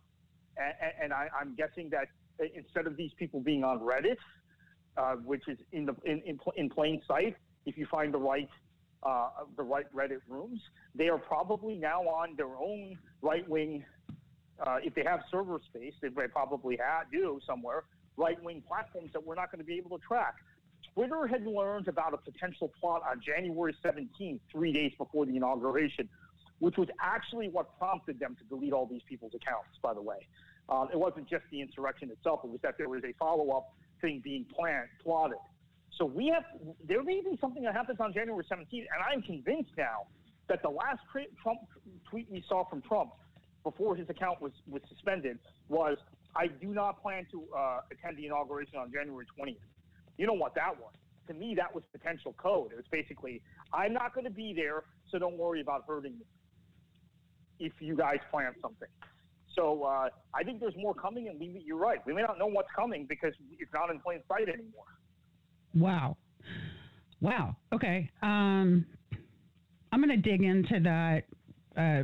and, and I, am guessing that instead of these people being on Reddit, uh, which is in the in, in, in, plain sight, if you find the right uh, the right Reddit rooms, they are probably now on their own right wing uh, if they have server space, they probably have, do somewhere, right wing platforms that we're not going to be able to track. Twitter had learned about a potential plot on January 17th, three days before the inauguration, which was actually what prompted them to delete all these people's accounts, by the way. Um, it wasn't just the insurrection itself, it was that there was a follow up thing being planned, plotted. So we have, there may be something that happens on January 17th, and I'm convinced now that the last Trump tweet we saw from Trump before his account was, was suspended was I do not plan to uh, attend the inauguration on January 20th. You know what that was? To me, that was potential code. It was basically, I'm not going to be there, so don't worry about hurting me if you guys plan something. So uh, I think there's more coming, and we, you're right. We may not know what's coming because it's not in plain sight anymore. Wow. Wow. Okay. Um, I'm going to dig into that uh,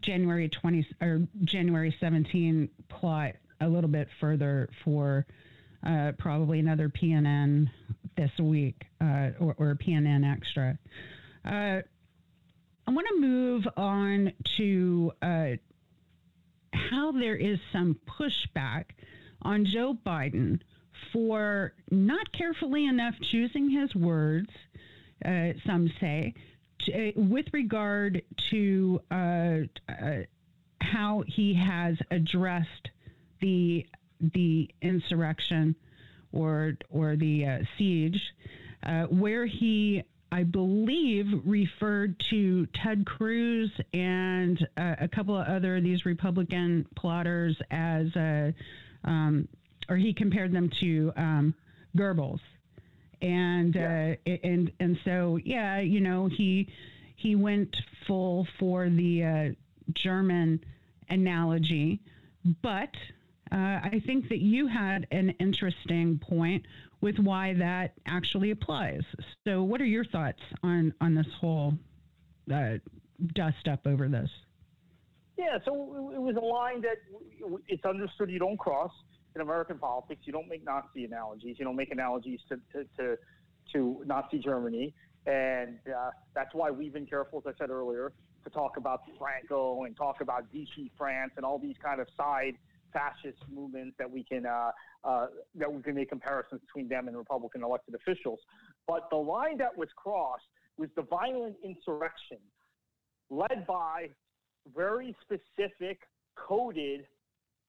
January 20 or January 17 plot a little bit further for uh, probably another PNN this week uh, or, or PNN extra. Uh, I want to move on to uh, how there is some pushback on Joe Biden for not carefully enough choosing his words, uh, some say, with regard to uh, uh, how he has addressed the the insurrection or or the uh, siege, uh, where he I believe referred to Ted Cruz and uh, a couple of other these Republican plotters as, uh, um, or he compared them to um, Goebbels, and yeah. uh, and and so yeah, you know he he went full for the uh, German analogy, but uh, I think that you had an interesting point with why that actually applies. So, what are your thoughts on on this whole uh, dust up over this? Yeah, so it was a line that it's understood you don't cross in American politics. You don't make Nazi analogies. You don't make analogies to to to, to Nazi Germany, and uh, that's why we've been careful, as I said earlier, to talk about Franco and talk about Vichy France and all these kind of side fascist movements that we can uh, uh, that we can make comparisons between them and Republican elected officials. But the line that was crossed was the violent insurrection led by very specific, coded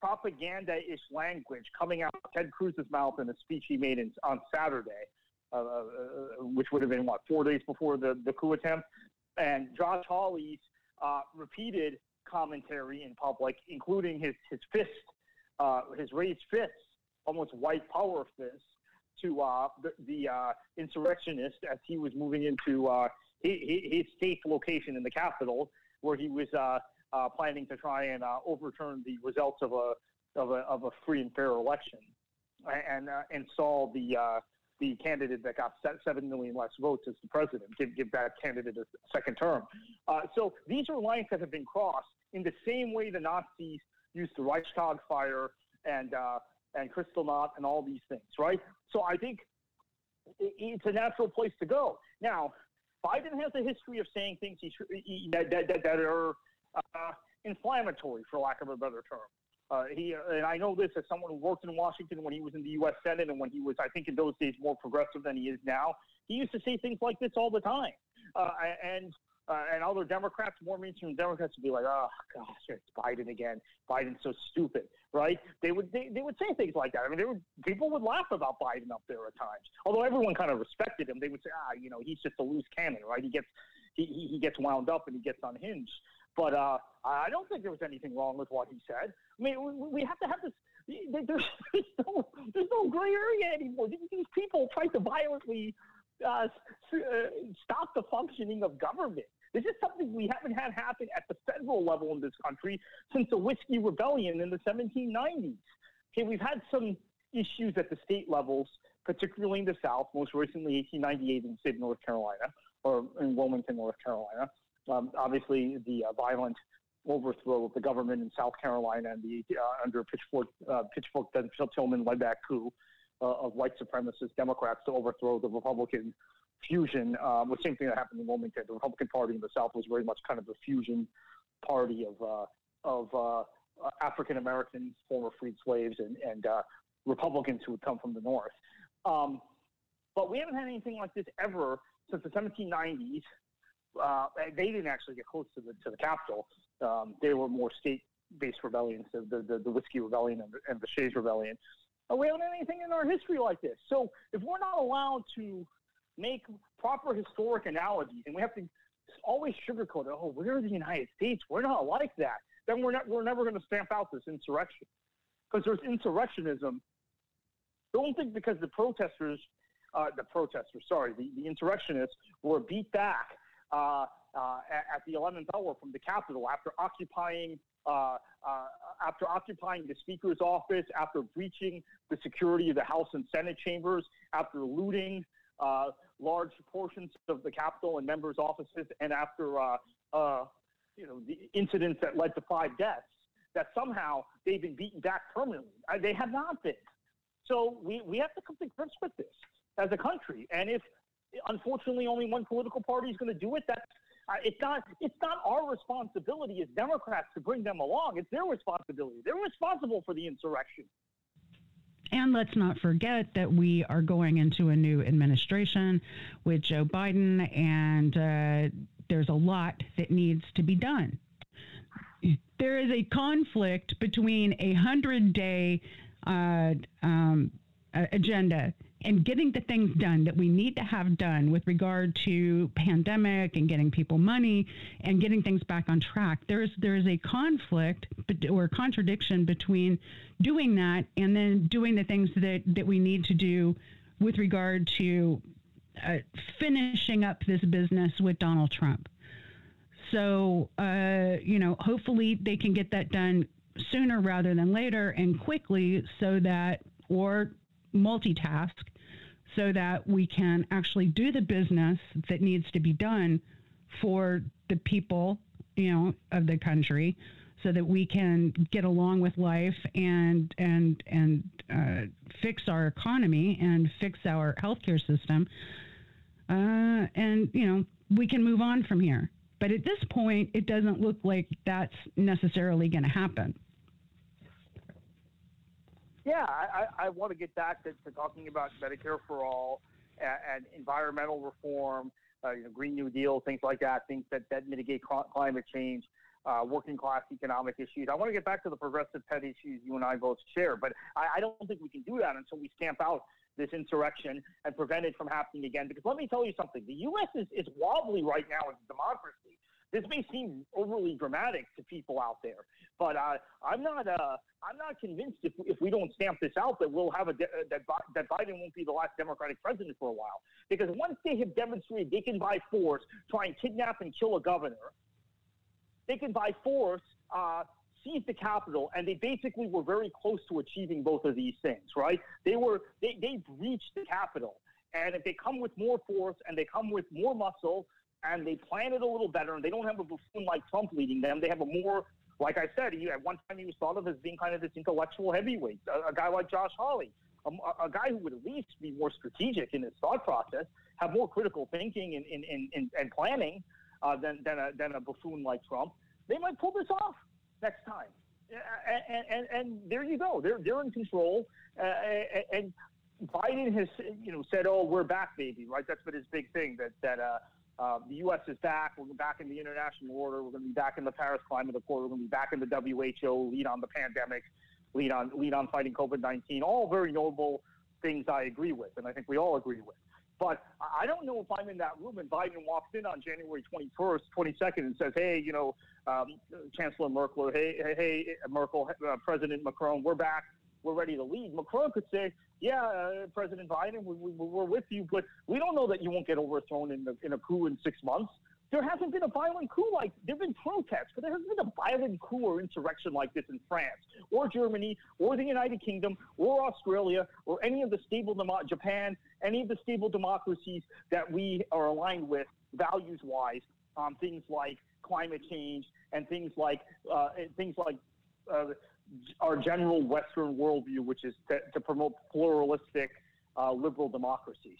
propaganda-ish language coming out of Ted Cruz's mouth in a speech he made in, on Saturday, uh, uh, uh, which would have been what four days before the, the coup attempt, and Josh Hawley's uh, repeated commentary in public, including his his fist, uh, his raised fist, almost white power fist, to uh, the, the uh, insurrectionist as he was moving into uh, his, his safe location in the capital, where he was uh, uh, planning to try and overturn the results of a of a of a free and fair election, and install the the candidate that got seven million less votes as the president, give, give that candidate a second term. Uh, so these are lines that have been crossed in the same way the Nazis used the Reichstag fire and uh, and Kristallnacht and all these things, right? So I think it's a natural place to go. Now, Biden has a history of saying things he, he, that, that, that are uh, inflammatory, for lack of a better term. Uh, he and I know this as someone who worked in Washington when he was in the U.S. Senate and when he was, I think, in those days more progressive than he is now. He used to say things like this all the time, uh, and uh, and other Democrats, more mainstream Democrats, would be like, "Oh gosh, it's Biden again. Biden's so stupid," right? They would they, they would say things like that. I mean, people would laugh about Biden up there at times. Although everyone kind of respected him, they would say, "Ah, you know, he's just a loose cannon, right? He gets he, he gets wound up and he gets unhinged." But uh, I don't think there was anything wrong with what he said. I mean, we, have to have this. There's, there's, no, there's no gray area anymore. These people try to violently uh, uh, stop the functioning of government. This is something we haven't had happen at the federal level in this country since the Whiskey Rebellion in the 1790s. Okay, we've had some issues at the state levels, particularly in the South, most recently 1898 in North Carolina, or in Wilmington, North Carolina. Um, obviously, the uh, violent overthrow of the government in South Carolina and the uh, under Pitchfork uh, Pitchfork Ben Tillman led that coup uh, of white supremacist Democrats to overthrow the Republican fusion. Um, the same thing that happened in Wilmington. The Republican Party in the South was very much kind of a fusion party of uh, of African Americans, former freed slaves, and and Republicans who had come from the North. Um, but we haven't had anything like this ever since the 1790s. Uh, they didn't actually get close to the to the Capitol. Um, they were more state-based rebellions, the the, the Whiskey Rebellion and the, and the Shays Rebellion. We haven't anything in our history like this. So if we're not allowed to make proper historic analogies, and we have to always sugarcoat it. Oh, we're the United States. We're not like that. Then we're not. We're never going to stamp out this insurrection because there's insurrectionism. Don't think because the protesters, uh, the protesters, sorry, the, the insurrectionists were beat back uh, uh, at, the 11th hour from the Capitol after occupying uh, uh, after occupying the Speaker's office, after breaching the security of the House and Senate chambers, after looting uh, large portions of the Capitol and members' offices, and after uh, you know the incidents that led to five deaths, that somehow they've been beaten back permanently. They have not been. So we, we have to come to grips with this as a country. And if unfortunately only one political party is going to do it, that's uh, it's not it's not our responsibility as Democrats to bring them along. It's their responsibility. They're responsible for the insurrection. And let's not forget that we are going into a new administration with Joe Biden, and uh, there's a lot that needs to be done. There is a conflict between a hundred day uh, um, agenda and getting the things done that we need to have done with regard to pandemic and getting people money and getting things back on track. There's there's a conflict or contradiction between doing that and then doing the things that that we need to do with regard to uh, finishing up this business with Donald Trump. So uh, you know hopefully they can get that done sooner rather than later and quickly so that or multitask so that we can actually do the business that needs to be done for the people, you know, of the country, so that we can get along with life and and and uh, fix our economy and fix our healthcare system, uh, and you know we can move on from here. But at this point, it doesn't look like that's necessarily going to happen. Yeah, I, I want to get back to, to, talking about Medicare for all and, and environmental reform, uh, you know, Green New Deal, things like that, things that, that mitigate cl- climate change, uh, working class economic issues. I want to get back to the progressive pet issues you and I both share, but I, I don't think we can do that until we stamp out this insurrection and prevent it from happening again. Because let me tell you something: the U.S. is, is wobbly right now as a democracy. This may seem overly dramatic to people out there, but uh, I'm not. Uh, I'm not convinced if, if we don't stamp this out that we'll have a de- uh, that that Biden won't be the last Democratic president for a while. Because once they have demonstrated they can by force try and kidnap and kill a governor, they can by force uh, seize the Capitol, and they basically were very close to achieving both of these things. Right? They were they they breached the Capitol, and if they come with more force and they come with more muscle and they plan it a little better, and they don't have a buffoon like Trump leading them. They have a more, like I said, he, at one time he was thought of as being kind of this intellectual heavyweight, a, a guy like Josh Hawley, a, a, guy who would at least be more strategic in his thought process, have more critical thinking and, and, and, and planning uh, than, than, a, than a buffoon like Trump. They might pull this off next time. And, and, and there you go. They're, they're in control. Uh, and Biden has, you know, said, "Oh, we're back, baby." Right? That's been his big thing. That that uh, uh, the U.S. is back. We're back in the international order. We're going to be back in the Paris Climate Accord. We're going to be back in the WHO, lead on the pandemic, lead on lead on fighting COVID-19. All very noble things I agree with, and I think we all agree with. But I don't know if I'm in that room and Biden walks in on January 21st, 22nd, and says, "Hey, you know, um, Chancellor Merkel, hey, hey, Merkel, uh, President Macron, we're back we're ready to lead. Macron could say, yeah, uh, President Biden, we, we, we're with you, but we don't know that you won't get overthrown in, the, in a coup in six months. There hasn't been a violent coup like there have been protests, but there hasn't been a violent coup or insurrection like this in France or Germany or the United Kingdom or Australia or any of the stable demo- Japan, any of the stable democracies that we are aligned with values-wise on things like climate change and things like uh, things like uh, our general Western worldview, which is to, to promote pluralistic uh, liberal democracies.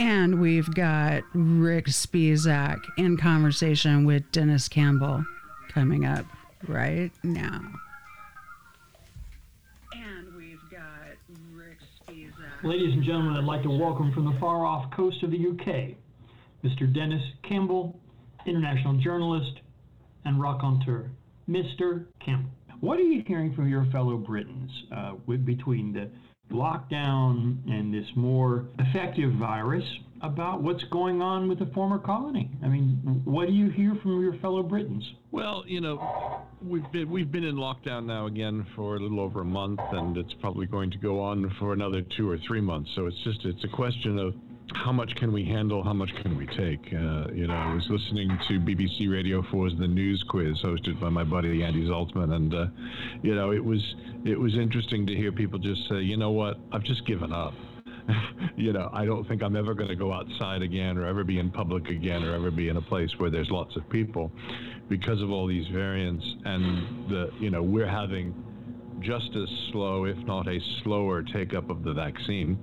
And we've got Rick Spisak in conversation with Denis Campbell coming up right now. And we've got Rick Spisak. Ladies and gentlemen, I'd like to welcome from the far off coast of the UK, Mr. Denis Campbell, international journalist and raconteur. Mr. Campbell, what are you hearing from your fellow Britons uh, with, between the lockdown and this more effective virus about what's going on with the former colony. I mean, what do you hear from your fellow Britons? Well, you know, we've been we've been in lockdown now again for a little over a month, and it's probably going to go on for another two or three months. So it's just it's a question of how much can we handle? How much can we take? Uh, you know, I was listening to BBC Radio 4's The News Quiz, hosted by my buddy Andy Zaltzman, and uh, you know, it was it was interesting to hear people just say, you know what, I've just given up. you know, I don't think I'm ever going to go outside again, or ever be in public again, or ever be in a place where there's lots of people, because of all these variants, and the you know we're having just as slow, if not a slower, take up of the vaccine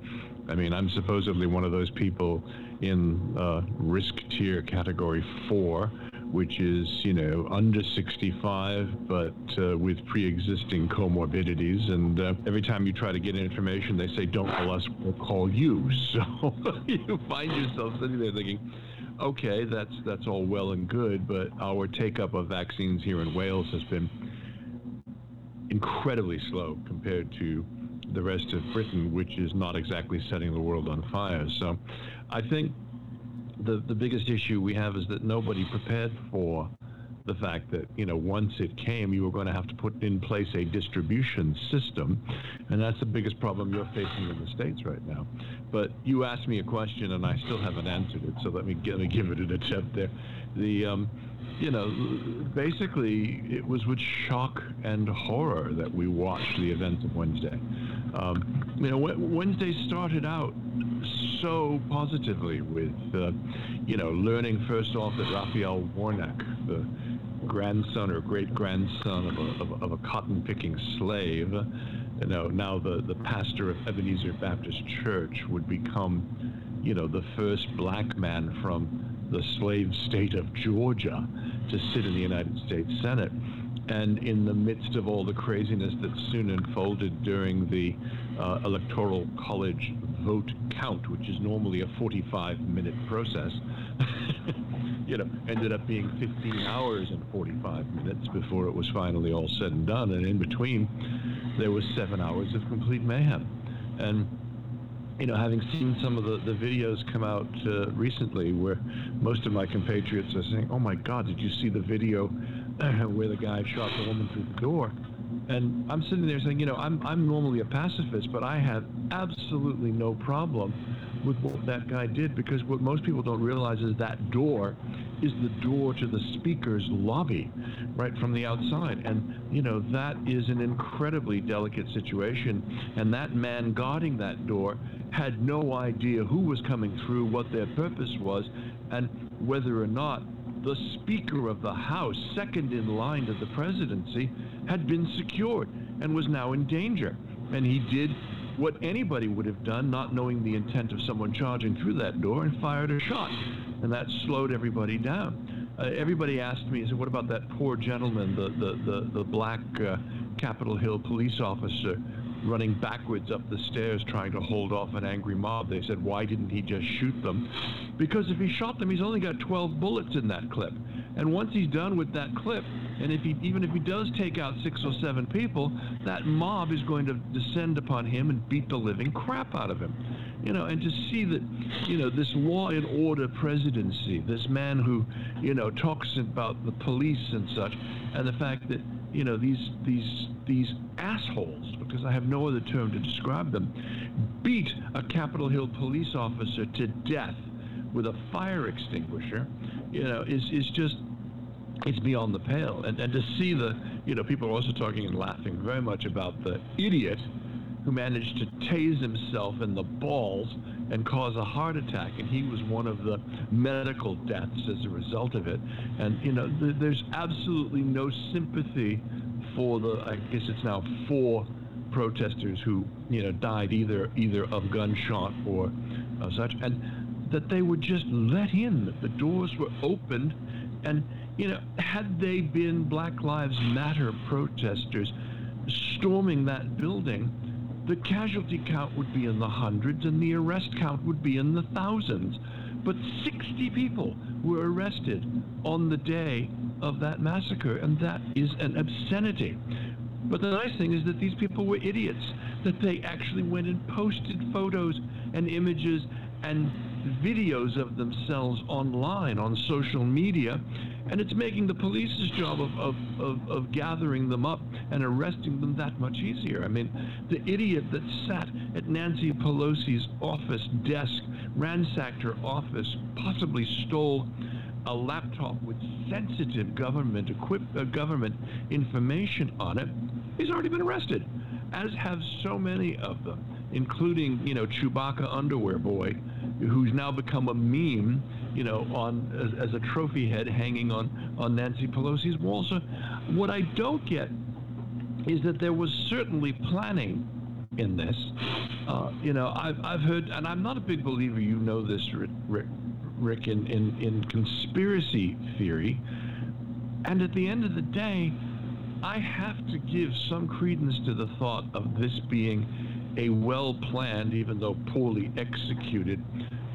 I mean, I'm supposedly one of those people in uh, risk tier category four, which is, you know, under 65, but uh, with pre existing comorbidities. And uh, every time you try to get information, they say, don't call us, we'll call you. So you find yourself sitting there thinking, okay, that's, that's all well and good, but our take up of vaccines here in Wales has been incredibly slow compared to the rest of Britain, which is not exactly setting the world on fire. So I think the, the biggest issue we have is that nobody prepared for the fact that you know once it came you were going to have to put in place a distribution system and that's the biggest problem you're facing in the states right now but you asked me a question and i still haven't answered it so let me, let me give it an attempt there the um, you know, basically, it was with shock and horror that we watched the events of Wednesday. Um, you know, Wednesday started out so positively with, uh, you know, learning first off that Raphael Warnock, the grandson or great grandson of a, of, of a cotton picking slave, you know, now the, the pastor of Ebenezer Baptist Church would become, you know, the first black man from the slave state of Georgia to sit in the United States Senate. And in the midst of all the craziness that soon unfolded during the uh, Electoral College vote count, which is normally a 45 minute process, you know, ended up being 15 hours and 45 minutes before it was finally all said and done. And in between, there was seven hours of complete mayhem. And you know, having seen some of the, the videos come out uh, recently where most of my compatriots are saying, oh my God, did you see the video where the guy shot the woman through the door? And I'm sitting there saying, you know, I'm, I'm normally a pacifist, but I have absolutely no problem with what that guy did because what most people don't realize is that door is the door to the speaker's lobby right from the outside. And, you know, that is an incredibly delicate situation. And that man guarding that door had no idea who was coming through, what their purpose was, and whether or not the Speaker of the House, second in line to the presidency, had been secured and was now in danger. And he did what anybody would have done, not knowing the intent of someone charging through that door, and fired a shot. And that slowed everybody down. Uh, everybody asked me, said, what about that poor gentleman, the, the, the, the black uh, Capitol Hill police officer running backwards up the stairs trying to hold off an angry mob. They said, why didn't he just shoot them? Because if he shot them, he's only got 12 bullets in that clip. And once he's done with that clip, and if he even if he does take out six or seven people, that mob is going to descend upon him and beat the living crap out of him. You know, and to see that, you know, this law and order presidency, this man who, you know, talks about the police and such, and the fact that, you know, these these these assholes, because I have no other term to describe them, beat a Capitol Hill police officer to death with a fire extinguisher, you know, is, is just, it's beyond the pale. And, and to see the, you know, people are also talking and laughing very much about the idiot who managed to tase himself in the balls and cause a heart attack, and he was one of the medical deaths as a result of it. And you know, th- there's absolutely no sympathy for the, I guess it's now four protesters who, you know, died either either of gunshot or uh, such, and that they were just let in, that the doors were opened, and you know, had they been Black Lives Matter protesters storming that building, the casualty count would be in the hundreds and the arrest count would be in the thousands. But 60 people were arrested on the day of that massacre, and that is an obscenity. But the nice thing is that these people were idiots, that they actually went and posted photos and images and videos of themselves online on social media, and it's making the police's job of, of, of, of, gathering them up and arresting them that much easier. I mean, the idiot that sat at Nancy Pelosi's office desk, ransacked her office, possibly stole a laptop with sensitive government equip, uh, government information on it, he's already been arrested, as have so many of them, including, you know, Chewbacca Underwear Boy, who's now become a meme, you know, on as, as a trophy head hanging on on Nancy Pelosi's wall. So, what I don't get is that there was certainly planning in this. Uh, you know, I've I've heard, and I'm not a big believer. You know this, Rick, Rick in, in in conspiracy theory. And at the end of the day, I have to give some credence to the thought of this being a well planned, even though poorly executed,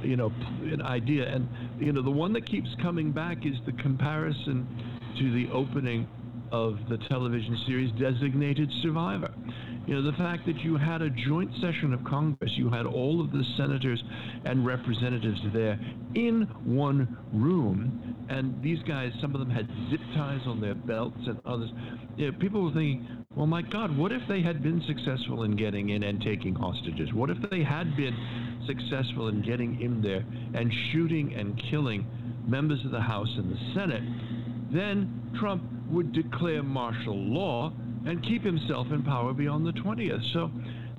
you know, an idea. And you know, the one that keeps coming back is the comparison to the opening of the television series Designated Survivor. You know, the fact that you had a joint session of Congress, you had all of the senators and representatives there in one room, and these guys, some of them had zip ties on their belts and others. You know, people were thinking, well, my God, what if they had been successful in getting in and taking hostages? What if they had been successful in getting in there and shooting and killing members of the House and the Senate? Then Trump would declare martial law and keep himself in power beyond the 20th. So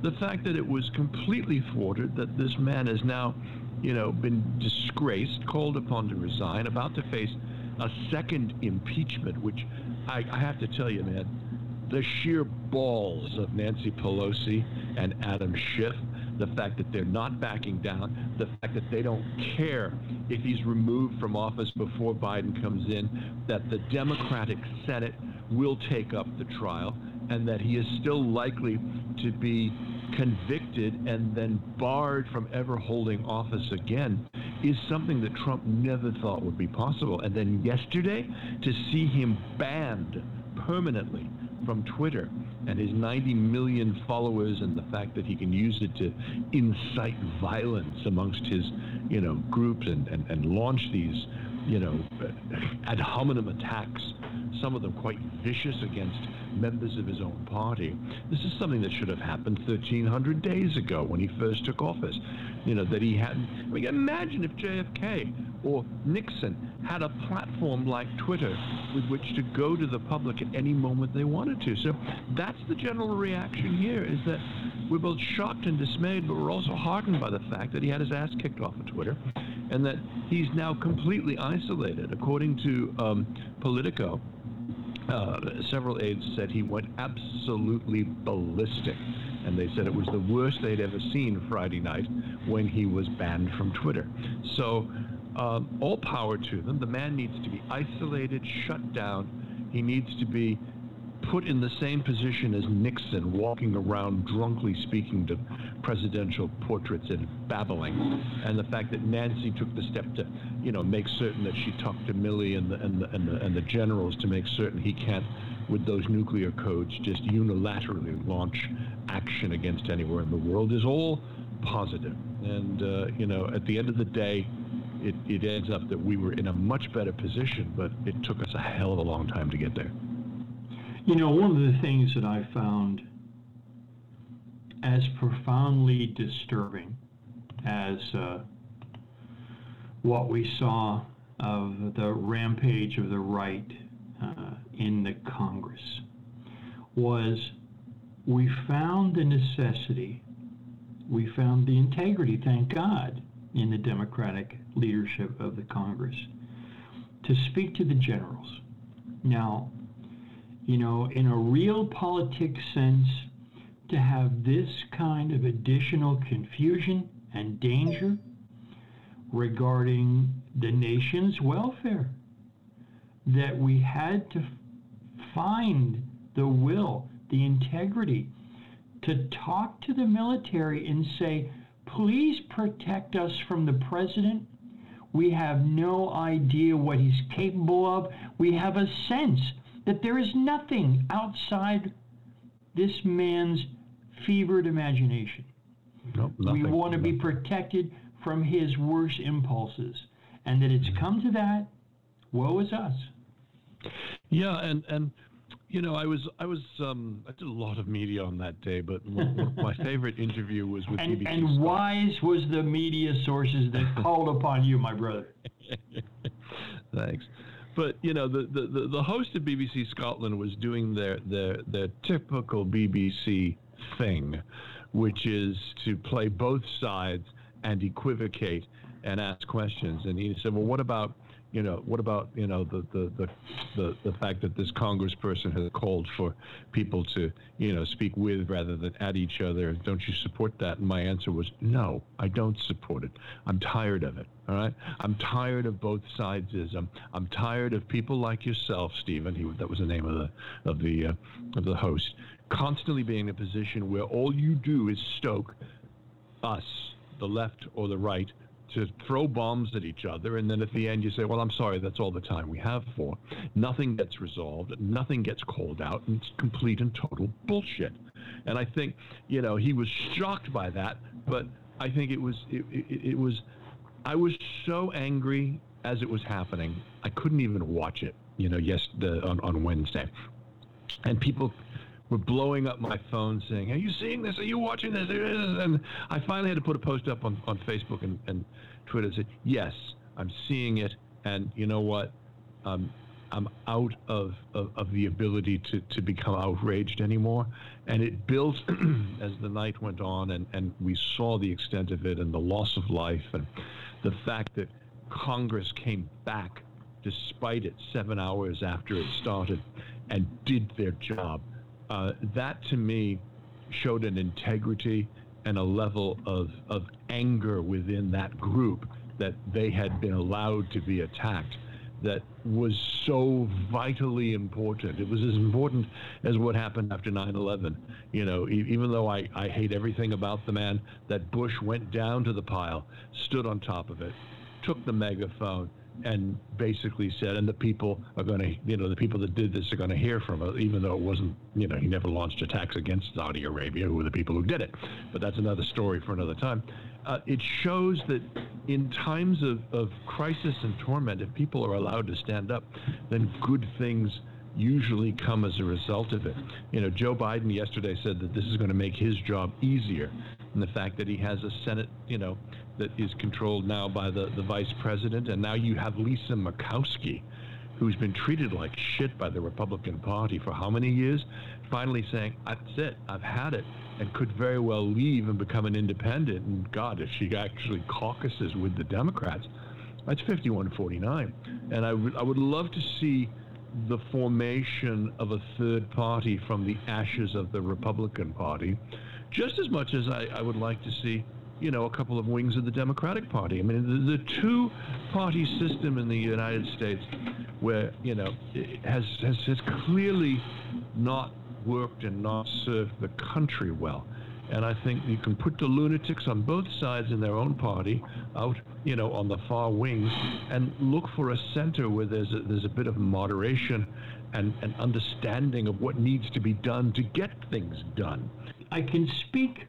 the fact that it was completely thwarted, that this man has now, you know, been disgraced, called upon to resign, about to face a second impeachment, which I, I have to tell you, man, the sheer balls of Nancy Pelosi and Adam Schiff, the fact that they're not backing down, the fact that they don't care if he's removed from office before Biden comes in, that the Democratic Senate will take up the trial, and that he is still likely to be convicted and then barred from ever holding office again is something that Trump never thought would be possible. And then yesterday, to see him banned permanently from Twitter and his 90 million followers and the fact that he can use it to incite violence amongst his, you know, groups and, and, and launch these, you know, ad hominem attacks, some of them quite vicious against members of his own party. This is something that should have happened 1,300 days ago when he first took office. You know, that he had. I mean, imagine if JFK or Nixon had a platform like Twitter with which to go to the public at any moment they wanted to. So that's the general reaction here is that we're both shocked and dismayed, but we're also heartened by the fact that he had his ass kicked off of Twitter and that he's now completely isolated. According to um, Politico, uh, several aides said he went absolutely ballistic. And they said it was the worst they'd ever seen Friday night when he was banned from Twitter. So, um, all power to them. The man needs to be isolated, shut down. He needs to be put in the same position as Nixon, walking around drunkly speaking to presidential portraits and babbling, and the fact that Nancy took the step to, you know, make certain that she talked to Milley and the and the and the, and the generals to make certain he can't, with those nuclear codes, just unilaterally launch action against anywhere in the world is all positive. And uh, you know, at the end of the day. It, it ends up that we were in a much better position, but it took us a hell of a long time to get there. You know, one of the things that I found as profoundly disturbing as uh, what we saw of the rampage of the right uh, in the Congress was we found the necessity, we found the integrity, thank God, in the Democratic leadership of the Congress to speak to the generals. Now, you know, in a real politics sense, to have this kind of additional confusion and danger regarding the nation's welfare. That we had to find the will, the integrity to talk to the military and say, please protect us from the president. We have no idea what he's capable of. We have a sense that there is nothing outside this man's fevered imagination. Nope, we want to be protected from his worst impulses. And that it's come to that, woe is us. Yeah, and and you know, I was I was um, I did a lot of media on that day, but one, one of my favorite interview was with And, BBC. and wise was the media sources that called upon you, my brother. Thanks. But you know, the, the, the, the host of BBC Scotland was doing their, their their typical BBC thing, which is to play both sides and equivocate and ask questions. And he said, "Well, what about you know, what about you know the the, the, the, the fact that this congressperson has called for people to you know speak with rather than at each other? Don't you support that?" And my answer was, "No, I don't support it. I'm tired of it. All right, I'm tired of both sidesism. I'm tired of people like yourself, Stephen. He that was the name of the of the uh, of the host." Constantly being in a position where all you do is stoke us, the left or the right, to throw bombs at each other, and then at the end you say, "Well, I'm sorry, that's all the time we have for." Nothing gets resolved, nothing gets called out, and it's complete and total bullshit. And I think, you know, he was shocked by that, but I think it was it, it, it was I was so angry as it was happening, I couldn't even watch it. You know, yes, on on Wednesday, and people were blowing up my phone saying, "Are you seeing this? Are you watching this?" And I finally had to put a post up on, on Facebook and, and Twitter and said, "Yes, I'm seeing it, and you know what? Um, I'm out of, of, of the ability to, to become outraged anymore." And it built as the night went on, and, and we saw the extent of it, and the loss of life, and the fact that Congress came back despite it seven hours after it started and did their job uh, that to me showed an integrity and a level of, of anger within that group that they had been allowed to be attacked that was so vitally important. It was as important as what happened after 9 11. You know, e- even though I, I hate everything about the man, that Bush went down to the pile, stood on top of it, took the megaphone, and basically said, and the people are going to, you know, the people that did this are going to hear from it, even though it wasn't, you know, he never launched attacks against Saudi Arabia, who were the people who did it. But that's another story for another time. Uh, it shows that in times of, of crisis and torment, if people are allowed to stand up, then good things usually come as a result of it. You know, Joe Biden yesterday said that this is going to make his job easier. And the fact that he has a Senate, you know, that is controlled now by the, the vice president, and now you have Lisa Murkowski, who's been treated like shit by the Republican Party for how many years, finally saying, that's it, I've had it, and could very well leave and become an independent. And God, if she actually caucuses with the Democrats, that's 51-49. And I would I would love to see the formation of a third party from the ashes of the Republican Party, just as much as I, I would like to see, you know, a couple of wings of the Democratic Party. I mean, the, the two-party system in the United States, where you know, has has, has clearly not worked and not served the country well. And I think you can put the lunatics on both sides in their own party out, you know, on the far wings, and look for a center where there's a, there's a bit of moderation and an understanding of what needs to be done to get things done. I can speak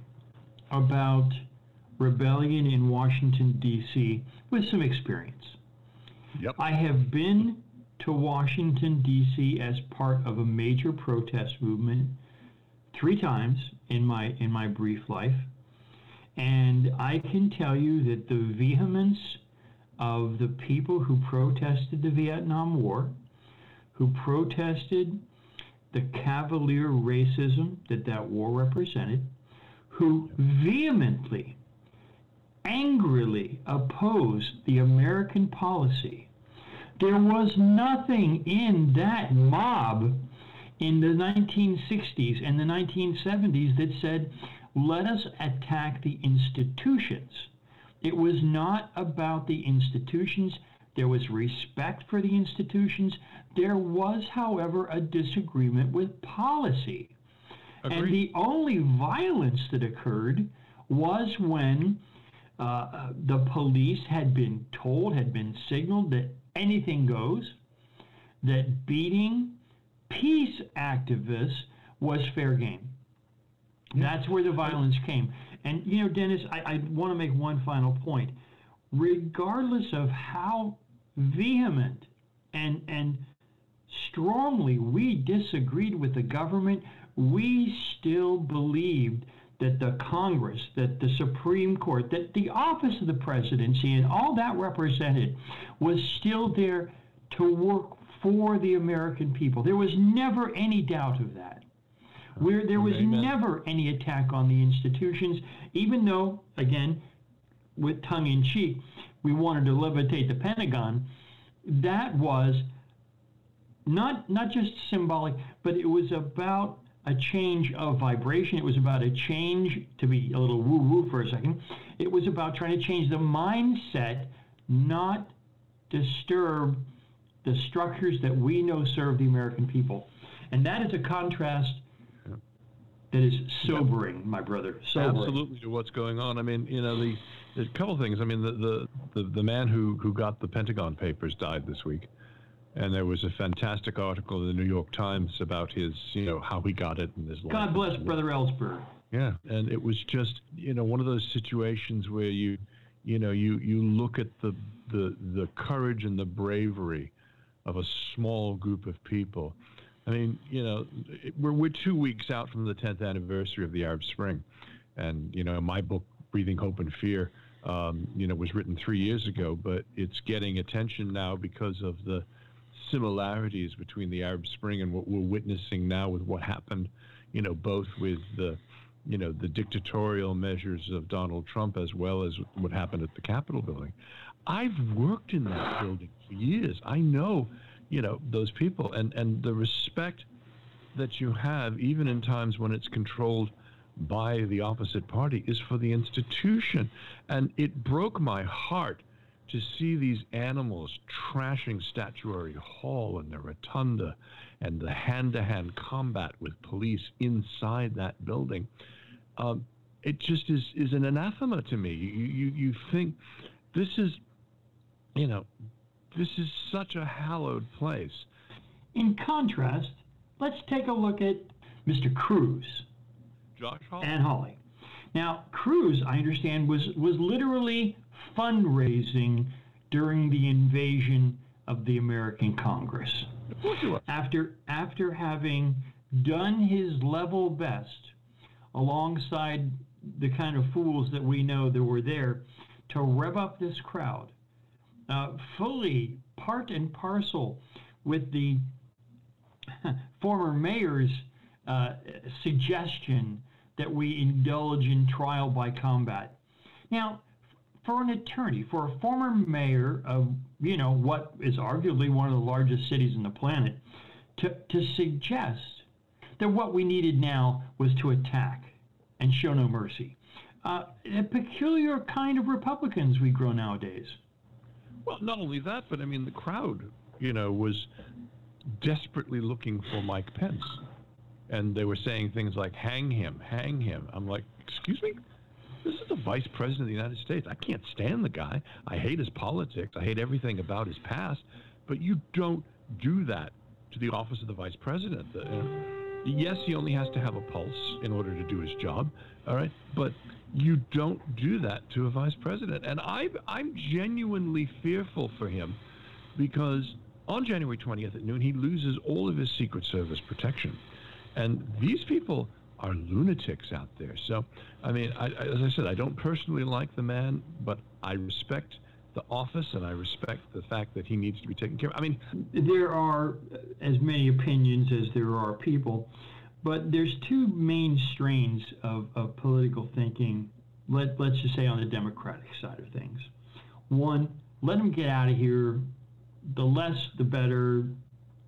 about rebellion in Washington, D.C. with some experience. Yep. I have been to Washington, D.C. as part of a major protest movement three times in my in my brief life, and I can tell you that the vehemence of the people who protested the Vietnam War, who protested the cavalier racism that that war represented, who vehemently, angrily opposed the American policy. There was nothing in that mob in the 1960s and the 1970s that said, let us attack the institutions. It was not about the institutions. There was respect for the institutions. There was, however, a disagreement with policy. And the only violence that occurred was when uh, the police had been told, had been signaled that anything goes, that beating peace activists was fair game. That's where the violence came. And, you know, Denis, I, I want to make one final point. Regardless of how vehement and, and strongly we disagreed with the government, we still believed that the Congress, that the Supreme Court, that the office of the presidency and all that represented was still there to work for the American people. There was never any doubt of that. Where there was Amen. never any attack on the institutions, even though, again, with tongue in cheek, we wanted to levitate the Pentagon. That was not not just symbolic, but it was about a change of vibration. It was about a change to be a little woo woo for a second. It was about trying to change the mindset, not disturb the structures that we know serve the American people. And that is a contrast that is sobering, my brother. Sobering. Absolutely to what's going on. I mean, you know, the a couple things. I mean, the, the, the, the man who, who got the Pentagon Papers died this week. And there was a fantastic article in the New York Times about his, you know, how he got it and his life. God bless Brother Ellsberg. Yeah, and it was just you know one of those situations where you you know you you look at the the the courage and the bravery of a small group of people. I mean, you know, we're we're two weeks out from the 10th anniversary of the Arab Spring, and you know, my book Breathing Hope and Fear, um, you know, was written three years ago, but it's getting attention now because of the similarities between the Arab Spring and what we're witnessing now with what happened, you know, both with the, you know, the dictatorial measures of Donald Trump as well as what happened at the Capitol building. I've worked in that building for years. I know, you know, those people and, and the respect that you have, even in times when it's controlled by the opposite party, is for the institution. And it broke my heart to see these animals trashing Statuary Hall and the rotunda and the hand to hand combat with police inside that building. Um, it just is, is an anathema to me. You, you, you think this is, you know, this is such a hallowed place. In contrast, let's take a look at Mr. Cruz Josh Hall? and Hawley. Now, Cruz, I understand, was was literally fundraising during the invasion of the American Congress. Of course you are. After after having done his level best alongside the kind of fools that we know that were there to rev up this crowd, uh, fully part and parcel with the former mayor's uh, suggestion that we indulge in trial by combat. Now, for an attorney, for a former mayor of, you know, what is arguably one of the largest cities on the planet, to, to suggest that what we needed now was to attack and show no mercy. Uh, a peculiar kind of Republicans we grow nowadays. Well, not only that, but I mean, the crowd, you know, was desperately looking for Mike Pence. And they were saying things like, hang him, hang him. I'm like, excuse me? This is the vice president of the United States. I can't stand the guy. I hate his politics. I hate everything about his past. But you don't do that to the office of the vice president. The- you know, yes, he only has to have a pulse in order to do his job. All right. But you don't do that to a vice president. And I, I'm genuinely fearful for him because on January 20th at noon, he loses all of his Secret Service protection. And these people are lunatics out there. So, I mean, I, as I said, I don't personally like the man, but I respect the office and I respect the fact that he needs to be taken care of. I mean, there are as many opinions as there are people, but there's two main strains of, of political thinking. Let, let's just say on the Democratic side of things. One, let them get out of here. The less, the better.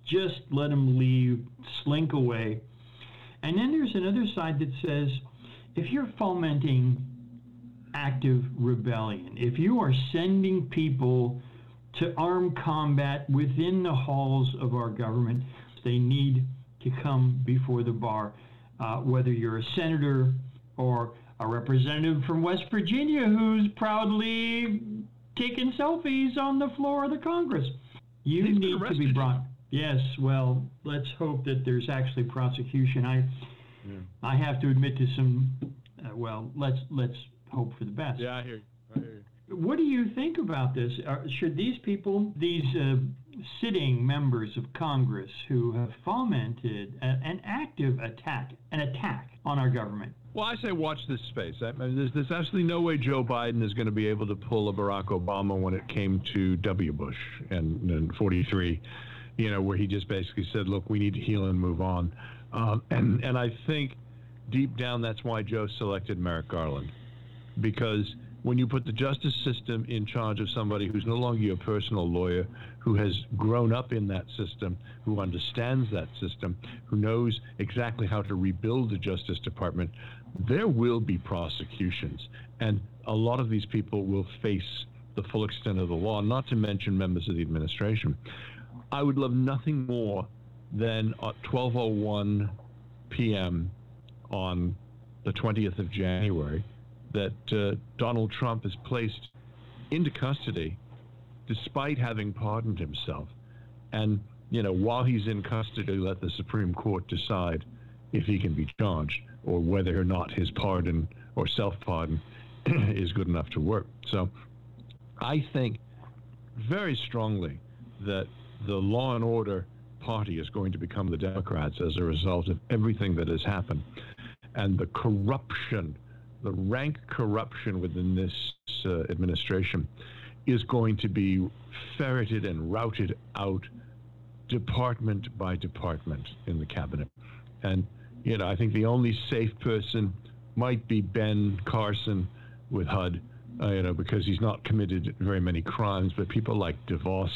Just let them leave, slink away. And then there's another side that says if you're fomenting active rebellion, if you are sending people to armed combat within the halls of our government, they need to come before the bar. Uh, whether you're a senator or a representative from West Virginia who's proudly taking selfies on the floor of the Congress, you He's need to be brought. Yes, well, let's hope that there's actually prosecution. I yeah. I have to admit to some. Uh, well, let's let's hope for the best. Yeah, I hear you. I hear you. What do you think about this? Are, should these people, these uh, sitting members of Congress who have fomented a, an active attack, an attack on our government, well, I say watch this space. I mean, there's, there's absolutely no way Joe Biden is going to be able to pull a Barack Obama when it came to W. Bush and, and 43, you know, where he just basically said, look, we need to heal and move on. Um, and, and I think deep down that's why Joe selected Merrick Garland. Because when you put the justice system in charge of somebody who's no longer your personal lawyer, who has grown up in that system, who understands that system, who knows exactly how to rebuild the Justice Department, there will be prosecutions. And a lot of these people will face the full extent of the law, not to mention members of the administration. I would love nothing more than at 12:01 p.m. on the 20th of January that uh, Donald Trump is placed into custody despite having pardoned himself. And, you know, while he's in custody, let the Supreme Court decide if he can be charged or whether or not his pardon or self pardon is good enough to work. So I think very strongly that the law and order party is going to become the Democrats as a result of everything that has happened. And the corruption, the rank corruption within this uh, administration is going to be ferreted and routed out department by department in the cabinet. And you know, I think the only safe person might be Ben Carson with HUD, uh, you know, because he's not committed very many crimes. But people like DeVos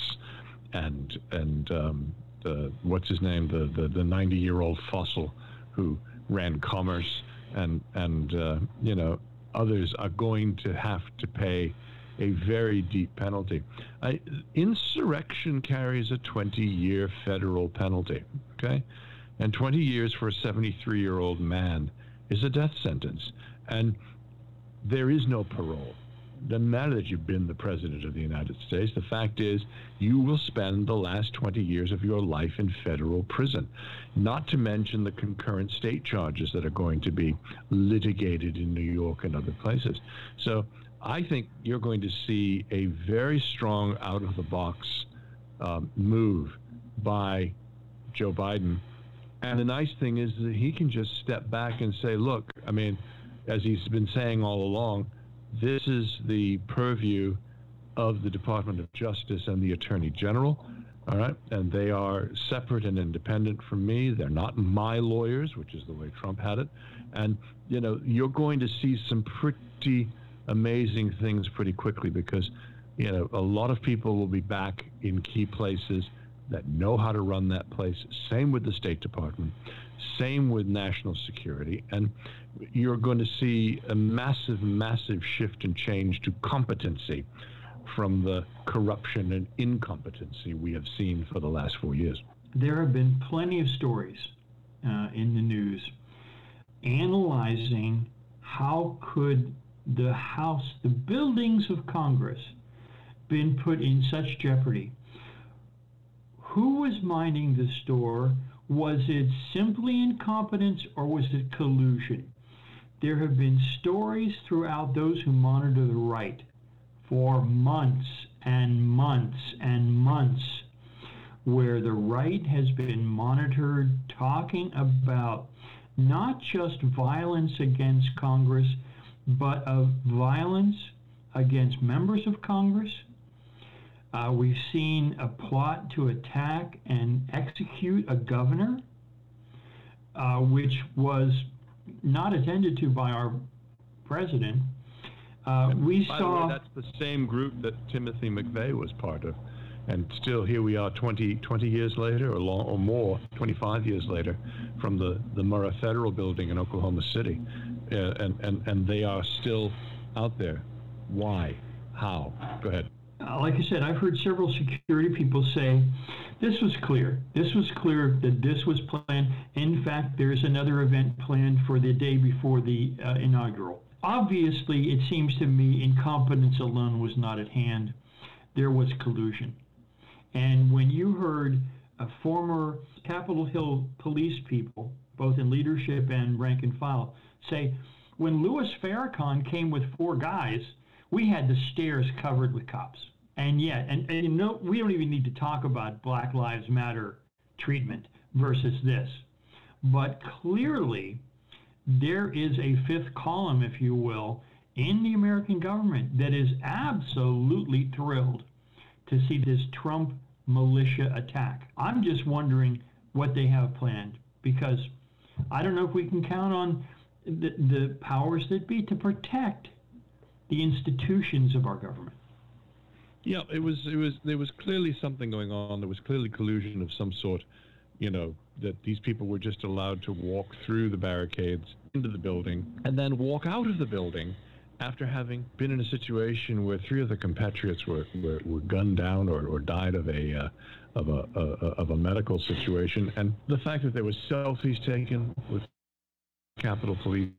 and and um, the, what's his name, the the, the 90 year old fossil who ran commerce, and and uh, you know, others are going to have to pay a very deep penalty. I, insurrection carries a 20 year federal penalty. Okay and 20 years for a 73 year old man is a death sentence. And there is no parole. Doesn't matter that you've been the president of the United States. The fact is, you will spend the last 20 years of your life in federal prison. Not to mention the concurrent state charges that are going to be litigated in New York and other places. So I think you're going to see a very strong out of the box um, move by Joe Biden and the nice thing is that he can just step back and say, look, I mean, as he's been saying all along, this is the purview of the Department of Justice and the Attorney General. All right. And they are separate and independent from me. They're not my lawyers, which is the way Trump had it. And, you know, you're going to see some pretty amazing things pretty quickly because, you know, a lot of people will be back in key places that know how to run that place. Same with the State Department. Same with national security. And you're going to see a massive, massive shift and change to competency from the corruption and incompetency we have seen for the last four years. There have been plenty of stories uh, in the news analyzing how could the House, the buildings of Congress, been put in such jeopardy who was minding the store? Was it simply incompetence or was it collusion? There have been stories throughout those who monitor the right for months and months and months where the right has been monitored talking about not just violence against Congress, but of violence against members of Congress, uh, we've seen a plot to attack and execute a governor, uh, which was not attended to by our president. Uh, we by saw. Way, that's the same group that Timothy McVeigh was part of. And still, here we are 20, 20 years later, or, long, or more, 25 years later, from the, the Murrah Federal Building in Oklahoma City. Uh, and, and, and they are still out there. Why? How? Go ahead. Uh, like I said, I've heard several security people say this was clear. This was clear that this was planned. In fact, there's another event planned for the day before the uh, inaugural. Obviously, it seems to me incompetence alone was not at hand. There was collusion. And when you heard a former Capitol Hill police people, both in leadership and rank and file, say, when Louis Farrakhan came with four guys, we had the stairs covered with cops. And yet, and, and you know, we don't even need to talk about Black Lives Matter treatment versus this. But clearly, there is a fifth column, if you will, in the American government that is absolutely thrilled to see this Trump militia attack. I'm just wondering what they have planned because I don't know if we can count on the, the powers that be to protect the institutions of our government. Yeah, it was it was there was clearly something going on. There was clearly collusion of some sort, you know, that these people were just allowed to walk through the barricades into the building and then walk out of the building after having been in a situation where three of the compatriots were, were, were gunned down or, or died of a uh, of a, of a medical situation, and the fact that there were selfies taken with Capitol Police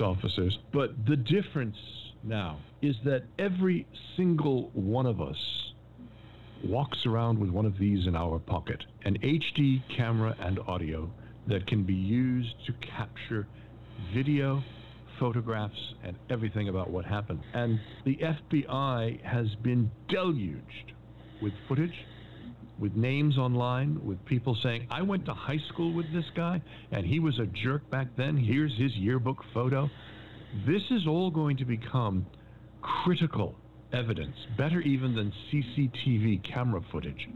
officers. But the difference now is that every single one of us walks around with one of these in our pocket an HD camera and audio that can be used to capture video, photographs, and everything about what happened. And the FBI has been deluged with footage with names online, with people saying, I went to high school with this guy and he was a jerk back then. Here's his yearbook photo. This is all going to become critical evidence, better even than CCTV camera footage,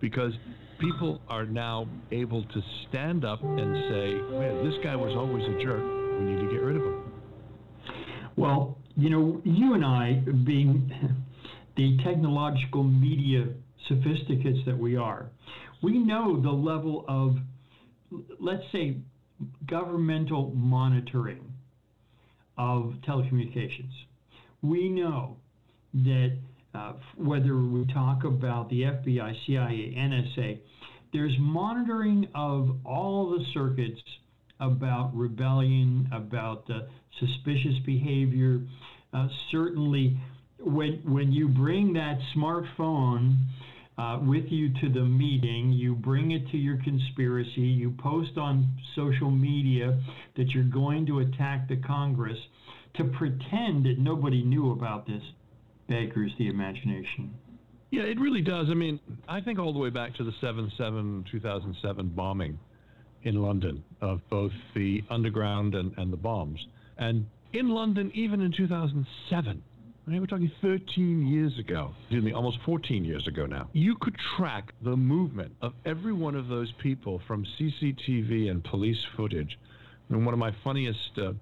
because people are now able to stand up and say, man, this guy was always a jerk. We need to get rid of him. Well, you know, you and I, being the technological media sophisticates that we are, we know the level of, let's say, governmental monitoring of telecommunications. We know that uh, whether we talk about the FBI, CIA, NSA, there's monitoring of all the circuits about rebellion, about uh, suspicious behavior. Uh, certainly, when when you bring that smartphone uh, with you to the meeting. You bring it to your conspiracy. You post on social media that you're going to attack the Congress to pretend that nobody knew about this beggars the imagination. Yeah, it really does. I mean, I think all the way back to the 7 7 2007 bombing in London of both the underground and, and the bombs. And in London, even in 2007, I mean, we're talking 13 years ago, excuse me, almost 14 years ago now. You could track the movement of every one of those people from CCTV and police footage. And one of my funniest uh,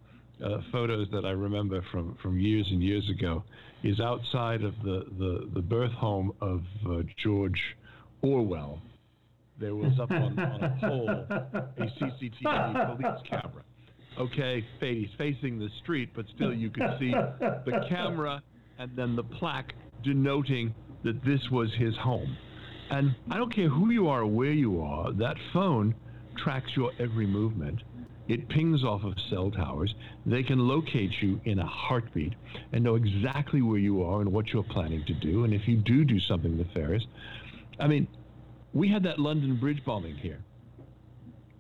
uh, photos that I remember from, from years and years ago is outside of the, the, the birth home of uh, George Orwell. There was up on, on a pole a CCTV police camera. Okay, he's facing the street, but still you could see the camera and then the plaque denoting that this was his home. And I don't care who you are or where you are, that phone tracks your every movement. It pings off of cell towers. They can locate you in a heartbeat and know exactly where you are and what you're planning to do. And if you do do something nefarious, I mean, we had that London Bridge bombing here.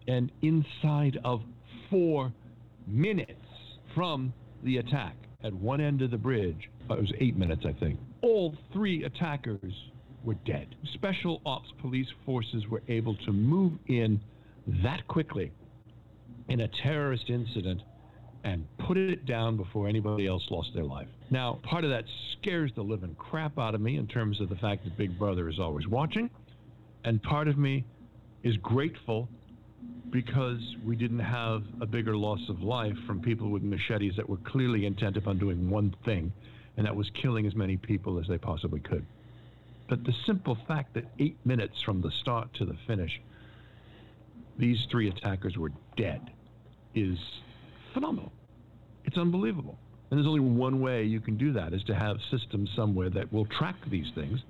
And inside of four minutes from the attack at one end of the bridge, it was eight minutes, I think. All three attackers were dead. Special ops police forces were able to move in that quickly in a terrorist incident and put it down before anybody else lost their life. Now, part of that scares the living crap out of me in terms of the fact that Big Brother is always watching, and part of me is grateful because we didn't have a bigger loss of life from people with machetes that were clearly intent upon doing one thing, and that was killing as many people as they possibly could. But the simple fact that eight minutes from the start to the finish, these three attackers were dead is phenomenal. It's unbelievable. And there's only one way you can do that is to have systems somewhere that will track these things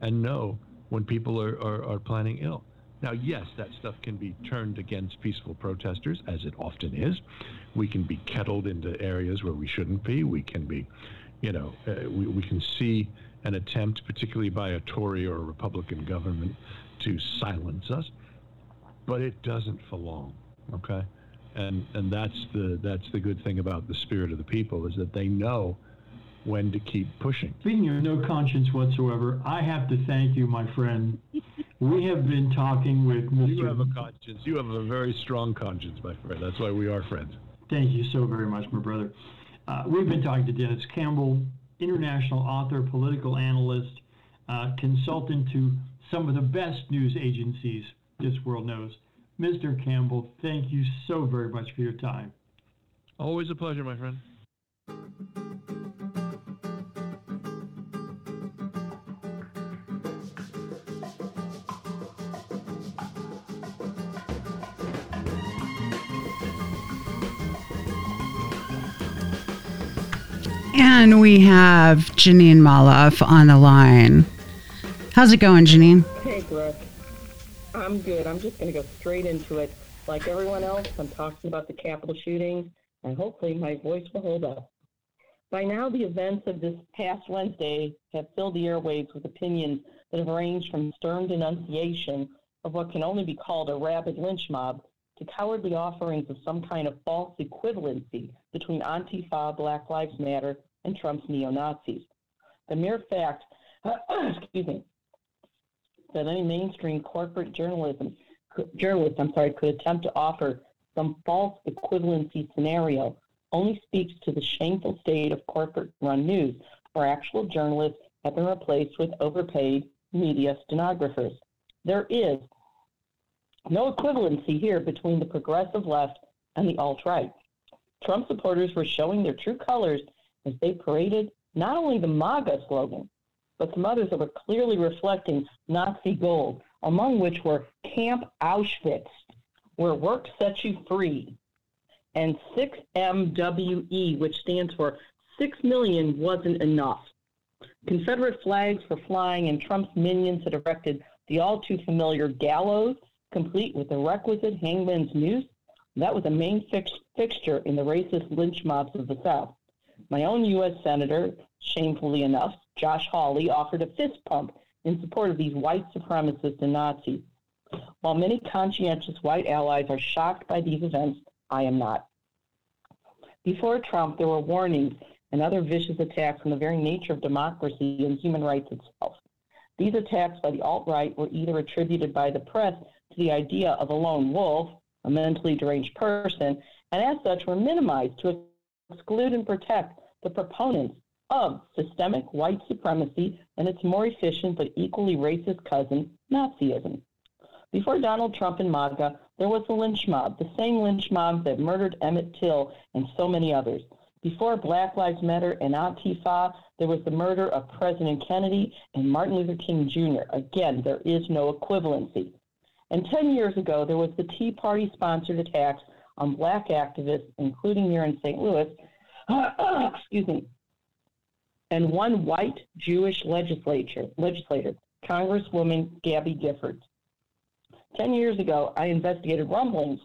and know when people are, are, are planning ill. Now, yes, that stuff can be turned against peaceful protesters, as it often is. We can be kettled into areas where we shouldn't be. We can be you know, uh, we, we can see an attempt, particularly by a Tory or a Republican government, to silence us, but it doesn't for long. Okay, and and that's the that's the good thing about the spirit of the people is that they know when to keep pushing. Speaking of no conscience whatsoever, I have to thank you, my friend. We have been talking with Mr. You have a conscience. You have a very strong conscience, my friend. That's why we are friends. Thank you so very much, my brother. Uh, we've been talking to Denis Campbell, international author, political analyst, uh, consultant to some of the best news agencies this world knows. Mr. Campbell, thank you so very much for your time. Always a pleasure, my friend. And we have Jeanine Molloff on the line. How's it going, Jeanine? Hey, Brook. I'm good. I'm just going to go straight into it. Like everyone else, I'm talking about the Capitol shooting, and hopefully my voice will hold up. By now, the events of this past Wednesday have filled the airwaves with opinions that have ranged from stern denunciation of what can only be called a rabid lynch mob to cowardly offerings of some kind of false equivalency between Antifa, Black Lives Matter, and Trump's neo Nazis. The mere fact, excuse me, that any mainstream corporate journalism journalist, I'm sorry, could attempt to offer some false equivalency scenario only speaks to the shameful state of corporate run news, where actual journalists have been replaced with overpaid media stenographers. There is no equivalency here between the progressive left and the alt right. Trump supporters were showing their true colors as they paraded not only the MAGA slogan, but some others that were clearly reflecting Nazi gold, among which were Camp Auschwitz, where work sets you free, and 6MWE, which stands for 6 million wasn't enough. Confederate flags were flying, and Trump's minions had erected the all too familiar gallows, complete with the requisite hangman's noose. That was a main fix- fixture in the racist lynch mobs of the South. My own U.S. Senator, shamefully enough, Josh Hawley, offered a fist pump in support of these white supremacists and Nazis. While many conscientious white allies are shocked by these events, I am not. Before Trump, there were warnings and other vicious attacks on the very nature of democracy and human rights itself. These attacks by the alt right were either attributed by the press to the idea of a lone wolf, a mentally deranged person, and as such were minimized to exclude and protect the proponents of systemic white supremacy and its more efficient but equally racist cousin, Nazism. Before Donald Trump and MAGA, there was the lynch mob, the same lynch mob that murdered Emmett Till and so many others. Before Black Lives Matter and Antifa, there was the murder of President Kennedy and Martin Luther King Jr. Again, there is no equivalency. And 10 years ago, there was the Tea Party sponsored attacks on black activists, including here in St. Louis, excuse me, and one white Jewish legislature, legislator, Congresswoman Gabby Giffords. Ten years ago, I investigated rumblings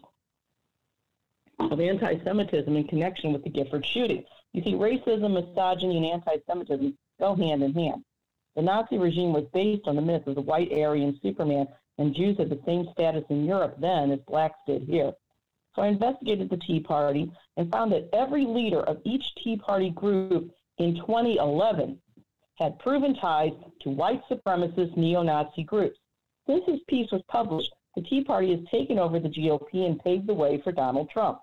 of anti Semitism in connection with the Gifford shooting. You see, racism, misogyny, and anti Semitism go hand in hand. The Nazi regime was based on the myth of the white Aryan Superman, and Jews had the same status in Europe then as blacks did here. So I investigated the Tea Party and found that every leader of each Tea Party group in 2011 had proven ties to white supremacist neo Nazi groups. Since this piece was published, the Tea Party has taken over the GOP and paved the way for Donald Trump.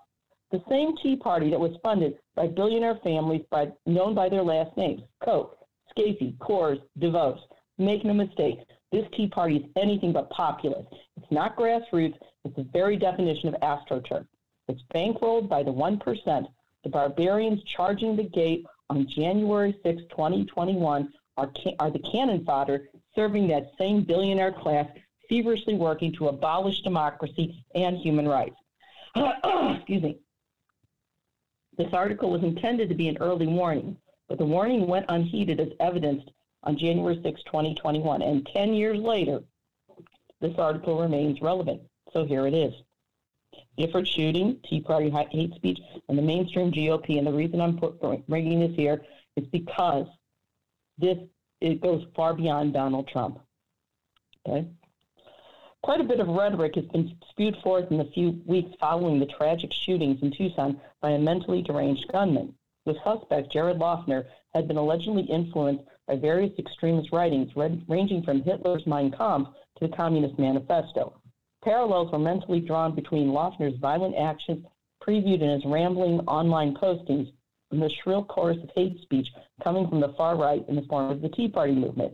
The same Tea Party that was funded by billionaire families by, known by their last names Koch, Scaife, Coors, DeVos. Make no mistake, this Tea Party is anything but populist. It's not grassroots, it's the very definition of astroturf. It's bankrolled by the 1%. The barbarians charging the gate on January 6, 2021, are, are the cannon fodder serving that same billionaire class feverishly working to abolish democracy and human rights. Excuse me. This article was intended to be an early warning, but the warning went unheeded as evidenced on January 6, 2021. And 10 years later, this article remains relevant. So here it is. Gifford shooting, Tea Party hate speech, and the mainstream GOP. And the reason I'm bringing this here is because this it goes far beyond Donald Trump. Okay. Quite a bit of rhetoric has been spewed forth in the few weeks following the tragic shootings in Tucson by a mentally deranged gunman. The suspect, Jared Loughner, had been allegedly influenced by various extremist writings ranging from Hitler's Mein Kampf to the Communist Manifesto. Parallels were mentally drawn between Loughner's violent actions previewed in his rambling online postings and the shrill chorus of hate speech coming from the far right in the form of the Tea Party movement.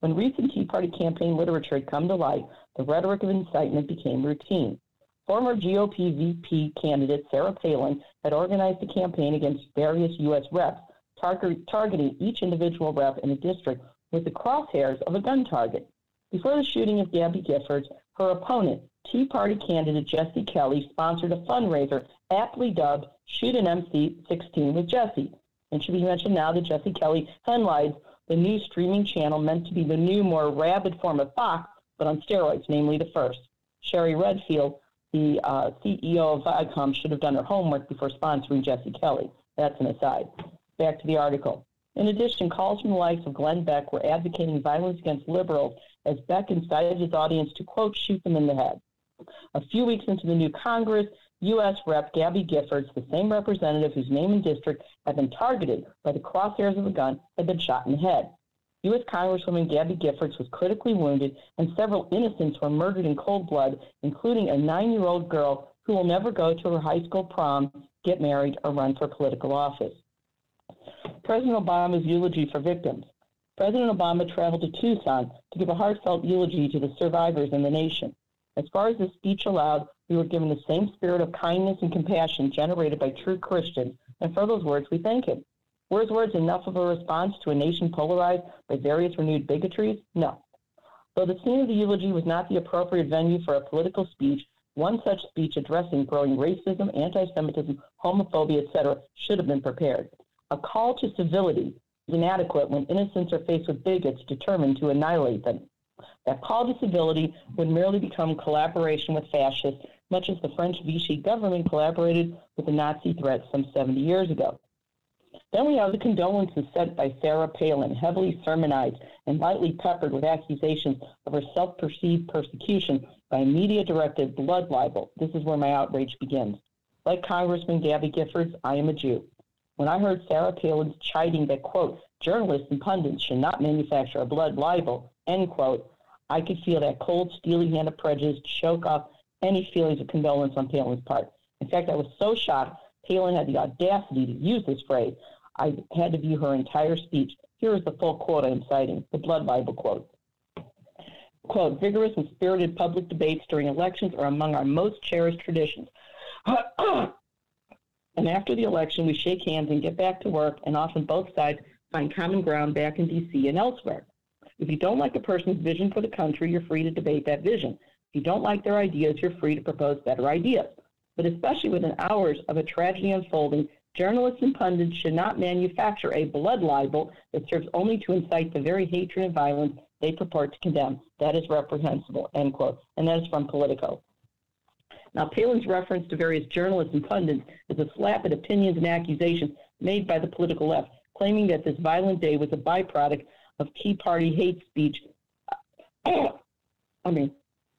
When recent Tea Party campaign literature had come to light, the rhetoric of incitement became routine. Former GOP VP candidate Sarah Palin had organized a campaign against various U.S. reps, tar- targeting each individual rep in a district with the crosshairs of a gun target. Before the shooting of Gabby Giffords, her opponent, Tea Party candidate Jesse Kelly, sponsored a fundraiser aptly dubbed Shoot an MC 16 with Jesse. And should be mentioned now that Jesse Kelly headlines the new streaming channel meant to be the new, more rabid form of Fox, but on steroids, namely the first. Sherry Redfield, the uh, CEO of Viacom, should have done her homework before sponsoring Jesse Kelly. That's an aside. Back to the article. In addition, calls from the likes of Glenn Beck were advocating violence against liberals as Beck incited his audience to, quote, shoot them in the head. A few weeks into the new Congress, U.S. Rep. Gabby Giffords, the same representative whose name and district had been targeted by the crosshairs of a gun, had been shot in the head. U.S. Congresswoman Gabby Giffords was critically wounded, and several innocents were murdered in cold blood, including a nine year old girl who will never go to her high school prom, get married, or run for political office. President Obama's eulogy for victims. President Obama traveled to Tucson to give a heartfelt eulogy to the survivors and the nation. As far as the speech allowed, we were given the same spirit of kindness and compassion generated by true Christians, and for those words we thank him. Were his words enough of a response to a nation polarized by various renewed bigotries? No. Though the scene of the eulogy was not the appropriate venue for a political speech, one such speech addressing growing racism, anti Semitism, homophobia, etc., should have been prepared. A call to civility inadequate when innocents are faced with bigots determined to annihilate them. That call to civility would merely become collaboration with fascists, much as the French Vichy government collaborated with the Nazi threats some 70 years ago. Then we have the condolences sent by Sarah Palin, heavily sermonized and lightly peppered with accusations of her self perceived persecution by media directed blood libel. This is where my outrage begins. Like Congressman Gabby Giffords, I am a Jew. When I heard Sarah Palin chiding that, quote, journalists and pundits should not manufacture a blood libel, end quote, I could feel that cold, steely hand of prejudice choke off any feelings of condolence on Palin's part. In fact, I was so shocked Palin had the audacity to use this phrase. I had to view her entire speech. Here is the full quote I am citing, the blood libel quote. Quote, vigorous and spirited public debates during elections are among our most cherished traditions. and after the election, we shake hands and get back to work, and often both sides find common ground back in D.C. and elsewhere. If you don't like a person's vision for the country, you're free to debate that vision. If you don't like their ideas, you're free to propose better ideas. But especially within hours of a tragedy unfolding, journalists and pundits should not manufacture a blood libel that serves only to incite the very hatred and violence they purport to condemn. That is reprehensible, end quote. And that is from Politico. Now, Palin's reference to various journalists and pundits is a slap at opinions and accusations made by the political left, claiming that this violent day was a byproduct of Tea Party hate speech. I mean,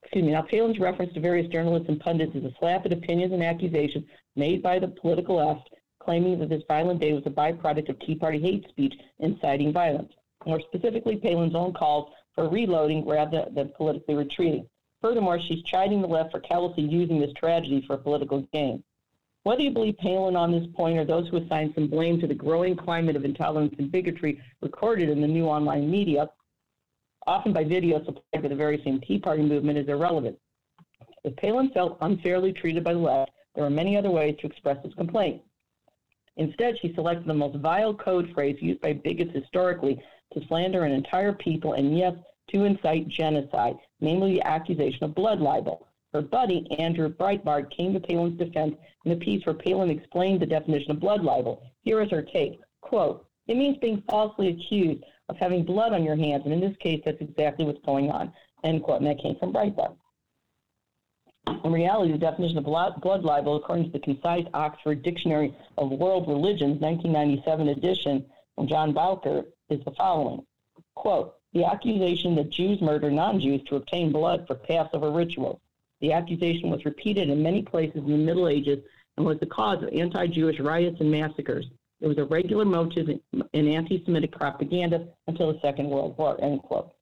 excuse me. Now, Palin's reference to various journalists and pundits is a slap at opinions and accusations made by the political left, claiming that this violent day was a byproduct of Tea Party hate speech inciting violence. More specifically, Palin's own calls for reloading rather than politically retreating. Furthermore, she's chiding the left for callously using this tragedy for a political gain. Whether you believe Palin on this point or those who assign some blame to the growing climate of intolerance and bigotry recorded in the new online media, often by video supplied by the very same Tea Party movement, is irrelevant. If Palin felt unfairly treated by the left, there are many other ways to express his complaint. Instead, she selected the most vile code phrase used by bigots historically to slander an entire people and, yes, to incite genocide, namely the accusation of blood libel. Her buddy, Andrew Breitbart, came to Palin's defense in a piece where Palin explained the definition of blood libel. Here is her take. Quote, it means being falsely accused of having blood on your hands, and in this case, that's exactly what's going on. End quote. And that came from Breitbart. In reality, the definition of blood, libel, according to the concise Oxford Dictionary of World Religions, 1997 edition from John Bowker, is the following. Quote, The accusation that Jews murder non Jews to obtain blood for Passover rituals. The accusation was repeated in many places in the Middle Ages and was the cause of anti Jewish riots and massacres. It was a regular motive in anti Semitic propaganda until the Second World War. End quote.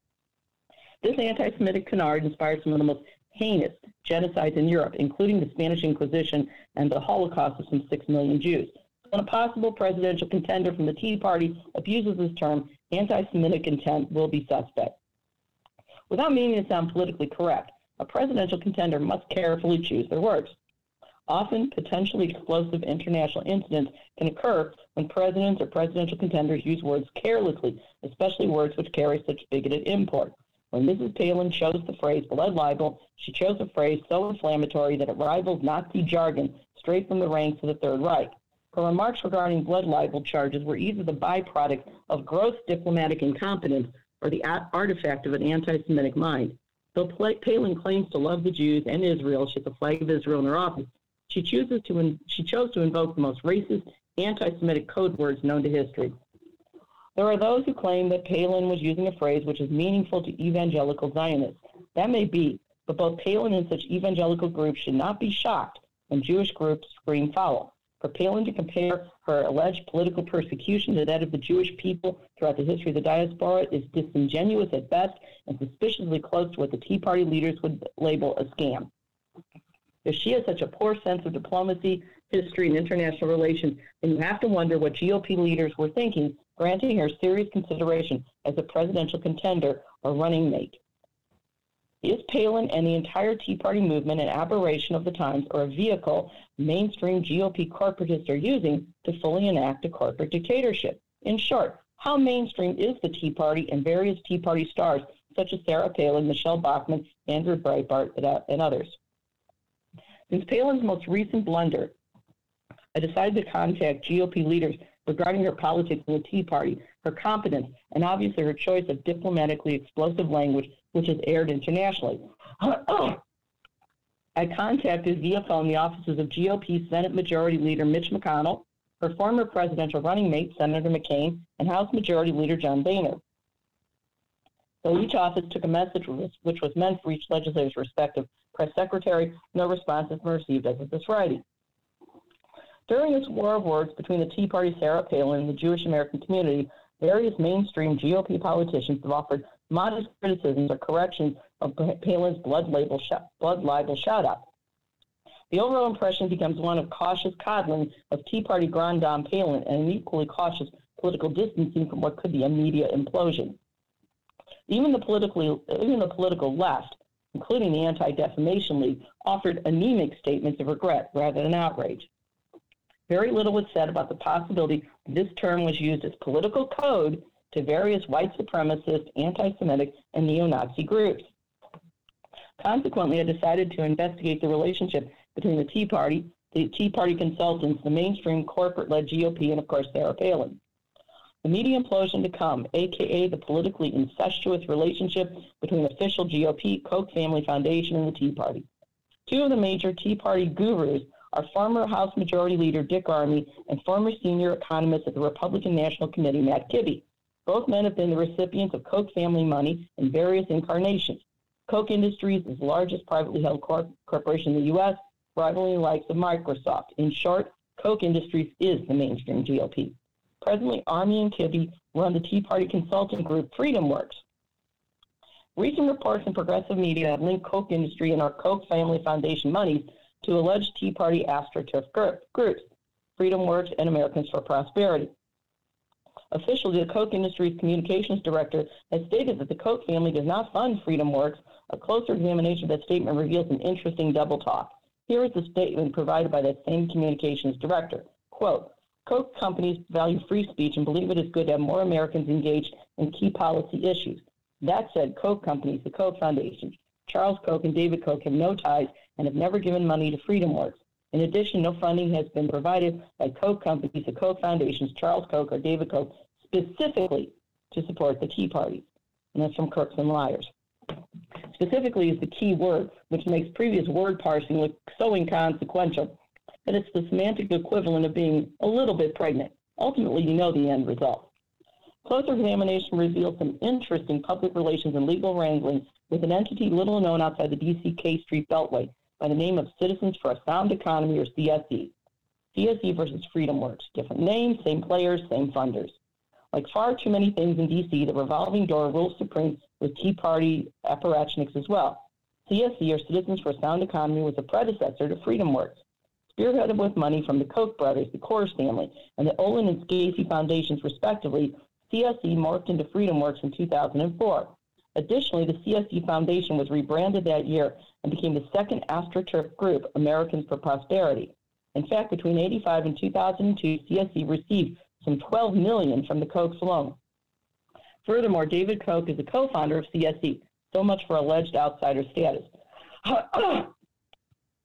This anti Semitic canard inspired some of the most heinous genocides in Europe, including the Spanish Inquisition and the Holocaust of some 6 million Jews. When a possible presidential contender from the Tea Party abuses this term, anti Semitic intent will be suspect. Without meaning to sound politically correct, a presidential contender must carefully choose their words. Often, potentially explosive international incidents can occur when presidents or presidential contenders use words carelessly, especially words which carry such bigoted import. When Mrs. Palin chose the phrase blood libel, she chose a phrase so inflammatory that it rivals Nazi jargon straight from the ranks of the Third Reich. Her remarks regarding blood libel charges were either the byproduct of gross diplomatic incompetence or the artifact of an anti Semitic mind. Though Palin claims to love the Jews and Israel, she has a flag of Israel in her office, she chooses to in, she chose to invoke the most racist, anti-Semitic code words known to history. There are those who claim that Palin was using a phrase which is meaningful to evangelical Zionists. That may be, but both Palin and such evangelical groups should not be shocked when Jewish groups scream foul. Palin to compare her alleged political persecution to that of the Jewish people throughout the history of the diaspora is disingenuous at best and suspiciously close to what the Tea Party leaders would label a scam. If she has such a poor sense of diplomacy, history, and international relations, then you have to wonder what GOP leaders were thinking, granting her serious consideration as a presidential contender or running mate. Is Palin and the entire Tea Party movement an aberration of the times or a vehicle mainstream GOP corporatists are using to fully enact a corporate dictatorship? In short, how mainstream is the Tea Party and various Tea Party stars such as Sarah Palin, Michele Bachmann, Andrew Breitbart, and others? Since Palin's most recent blunder, I decided to contact GOP leaders regarding her politics in the Tea Party, her competence, and obviously her choice of diplomatically explosive language, which has aired internationally. I contacted via phone the offices of GOP Senate Majority Leader Mitch McConnell, her former presidential running mate, Senator McCain, and House Majority Leader John Boehner. So each office took a message which was meant for each legislator's respective press secretary. No response has been received as of this writing. During this war of words between the Tea Party Sarah Palin and the Jewish American community, various mainstream GOP politicians have offered modest criticisms or corrections of Palin's blood, label sh- blood libel shout-out. The overall impression becomes one of cautious coddling of Tea Party Grand Dame Palin and an equally cautious political distancing from what could be a media implosion. Even the politically, even the political left including the Anti Defamation League, offered anemic statements of regret rather than outrage. Very little was said about the possibility this term was used as political code to various white supremacist, anti Semitic, and neo Nazi groups. Consequently, I decided to investigate the relationship between the Tea Party, the Tea Party consultants, the mainstream corporate led GOP, and of course, Sarah Palin. The media implosion to come, aka the politically incestuous relationship between official GOP, Koch Family Foundation, and the Tea Party. Two of the major Tea Party gurus are former House Majority Leader Dick Armey and former senior economist at the Republican National Committee, Matt Kibbe. Both men have been the recipients of Koch family money in various incarnations. Koch Industries is the largest privately held corp- corporation in the U.S., rivaling the likes of Microsoft. In short, Koch Industries is the mainstream GOP. Presently, Armey and Kibbe run the Tea Party consulting group FreedomWorks. Recent reports in progressive media have linked Koch industry and our Koch family foundation monies to alleged Tea Party AstroTurf groups, FreedomWorks and Americans for Prosperity. Officially, the Koch Industries communications director has stated that the Koch family does not fund FreedomWorks. A closer examination of that statement reveals an interesting double talk. Here is the statement provided by that same communications director. Quote, Koch companies value free speech and believe it is good to have more Americans engaged in key policy issues. That said, Koch companies, the Koch Foundation, Charles Koch and David Koch have no ties and have never given money to FreedomWorks. In addition, no funding has been provided by Koch companies, the Koch Foundations, Charles Koch, or David Koch specifically to support the Tea Party. And that's from Crooks and Liars. Specifically is the key word, which makes previous word parsing look so inconsequential that it's the semantic equivalent of being a little bit pregnant. Ultimately, you know the end result. Closer examination revealed some interesting public relations and legal wrangling with an entity little known outside the DC K Street Beltway by the name of Citizens for a Sound Economy or CSE. CSE versus FreedomWorks, different names, same players, same funders. Like far too many things in DC, the revolving door rules supreme with Tea Party apparatchiks as well. CSE, or Citizens for a Sound Economy, was a predecessor to FreedomWorks. Spearheaded with money from the Koch brothers, the Koch family, and the Olin and Scasey foundations, respectively, CSE morphed into FreedomWorks in 2004. Additionally, the CSE Foundation was rebranded that year and became the second AstroTurf group, Americans for Prosperity. In fact, between 85 and 2002, CSE received some 12 million from the Kochs alone. Furthermore, David Koch is a co-founder of CSE. So much for alleged outsider status.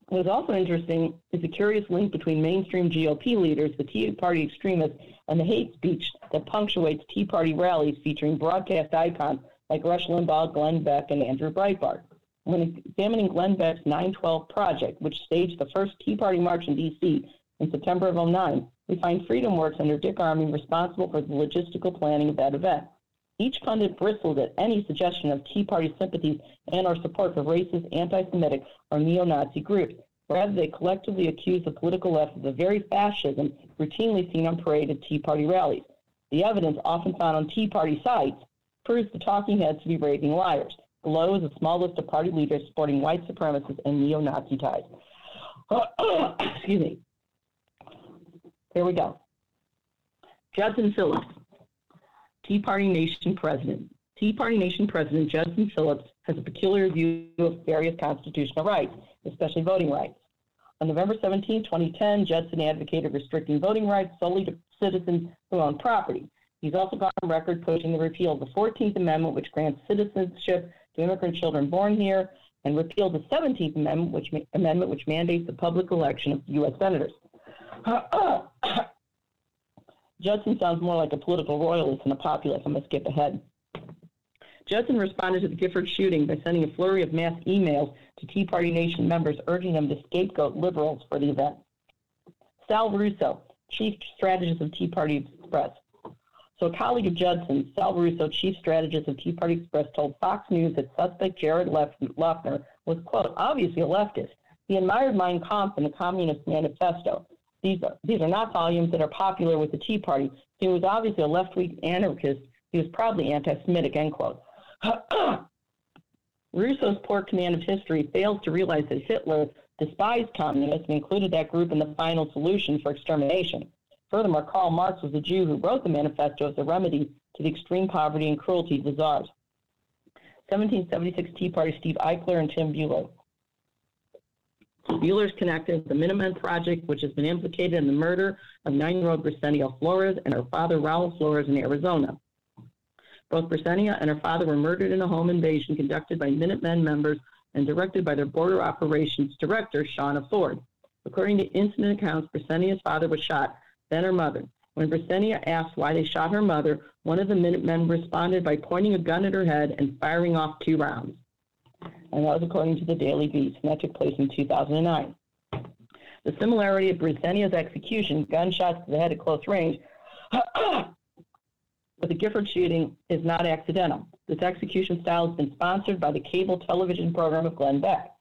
What's also interesting is the curious link between mainstream GOP leaders, the Tea Party extremists, and the hate speech that punctuates Tea Party rallies featuring broadcast icons like Rush Limbaugh, Glenn Beck, and Andrew Breitbart. When examining Glenn Beck's 912 project, which staged the first Tea Party march in D.C. in September of 09, we find FreedomWorks under Dick Armey responsible for the logistical planning of that event. Each pundit bristled at any suggestion of Tea Party sympathies and or support for racist, anti-Semitic, or neo-Nazi groups. Rather, they collectively accused the political left of the very fascism routinely seen on parade at Tea Party rallies. The evidence, often found on Tea Party sites, proves the talking heads to be raving liars. Below is a small list of party leaders supporting white supremacists and neo-Nazi ties. Excuse me. Here we go. Judson Phillips, Tea Party Nation president. Tea Party Nation president Judson Phillips has a peculiar view of various constitutional rights, especially voting rights. On November 17, 2010, Judson advocated restricting voting rights solely to citizens who own property. He's also gone on record pushing the repeal of the 14th Amendment, which grants citizenship to immigrant children born here, and repeal the 17th Amendment, which, amendment, which mandates the public election of U.S. senators. Judson sounds more like a political royalist than a populist. I'm going to skip ahead. Judson responded to the Gifford shooting by sending a flurry of mass emails to Tea Party Nation members urging them to scapegoat liberals for the event. Sal Russo, chief strategist of Tea Party Express. So a colleague of Judson, Sal Russo, chief strategist of Tea Party Express, told Fox News that suspect Jared Loughner was, quote, obviously a leftist. He admired Mein Kampf and the Communist Manifesto. These are, these are not volumes that are popular with the Tea Party. He was obviously a left-wing anarchist. He was probably anti-Semitic, end quote. Russo's poor command of history fails to realize that Hitler despised communists and included that group in the final solution for extermination. Furthermore, Karl Marx was a Jew who wrote the manifesto as a remedy to the extreme poverty and cruelty of the czars. 1776 Tea Party Steve Eichler and Tim Buehler. Buehler is connected with the Minutemen Project, which has been implicated in the murder of nine-year-old Brisenia Flores and her father Raul Flores in Arizona. Both Brisenia and her father were murdered in a home invasion conducted by Minutemen members and directed by their border operations director, Shawna Forde. According to incident accounts, Brisenia's father was shot, then her mother. When Brisenia asked why they shot her mother, one of the Minutemen responded by pointing a gun at her head and firing off two rounds and that was according to the Daily Beast, and that took place in 2009. The similarity of Brisenia's execution, gunshots to the head at close range, with the Gifford shooting is not accidental. This execution style has been sponsored by the cable television program of Glenn Beck.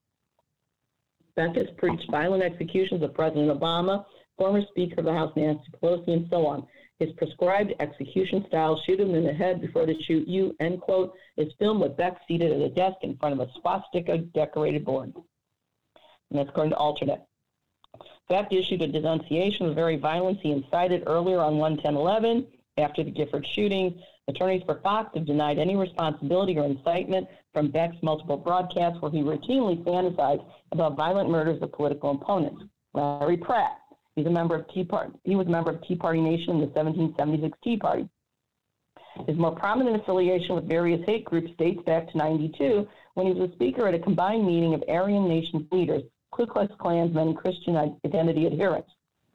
Beck has preached violent executions of President Obama, former Speaker of the House Nancy Pelosi, and so on. His prescribed execution style, shoot him in the head before they shoot you, end quote, is filmed with Beck seated at a desk in front of a swastika decorated board. And that's according to AlterNet. Beck issued a denunciation of the very violence he incited earlier on 11011 after the Gifford shooting. Attorneys for Fox have denied any responsibility or incitement from Beck's multiple broadcasts where he routinely fantasized about violent murders of political opponents. Larry Pratt, He's a member of Tea Party. He was a member of Tea Party Nation in the 1776 Tea Party. His more prominent affiliation with various hate groups dates back to 92 when he was a speaker at a combined meeting of Aryan Nation leaders, Ku Klux Klansmen, and Christian identity adherents.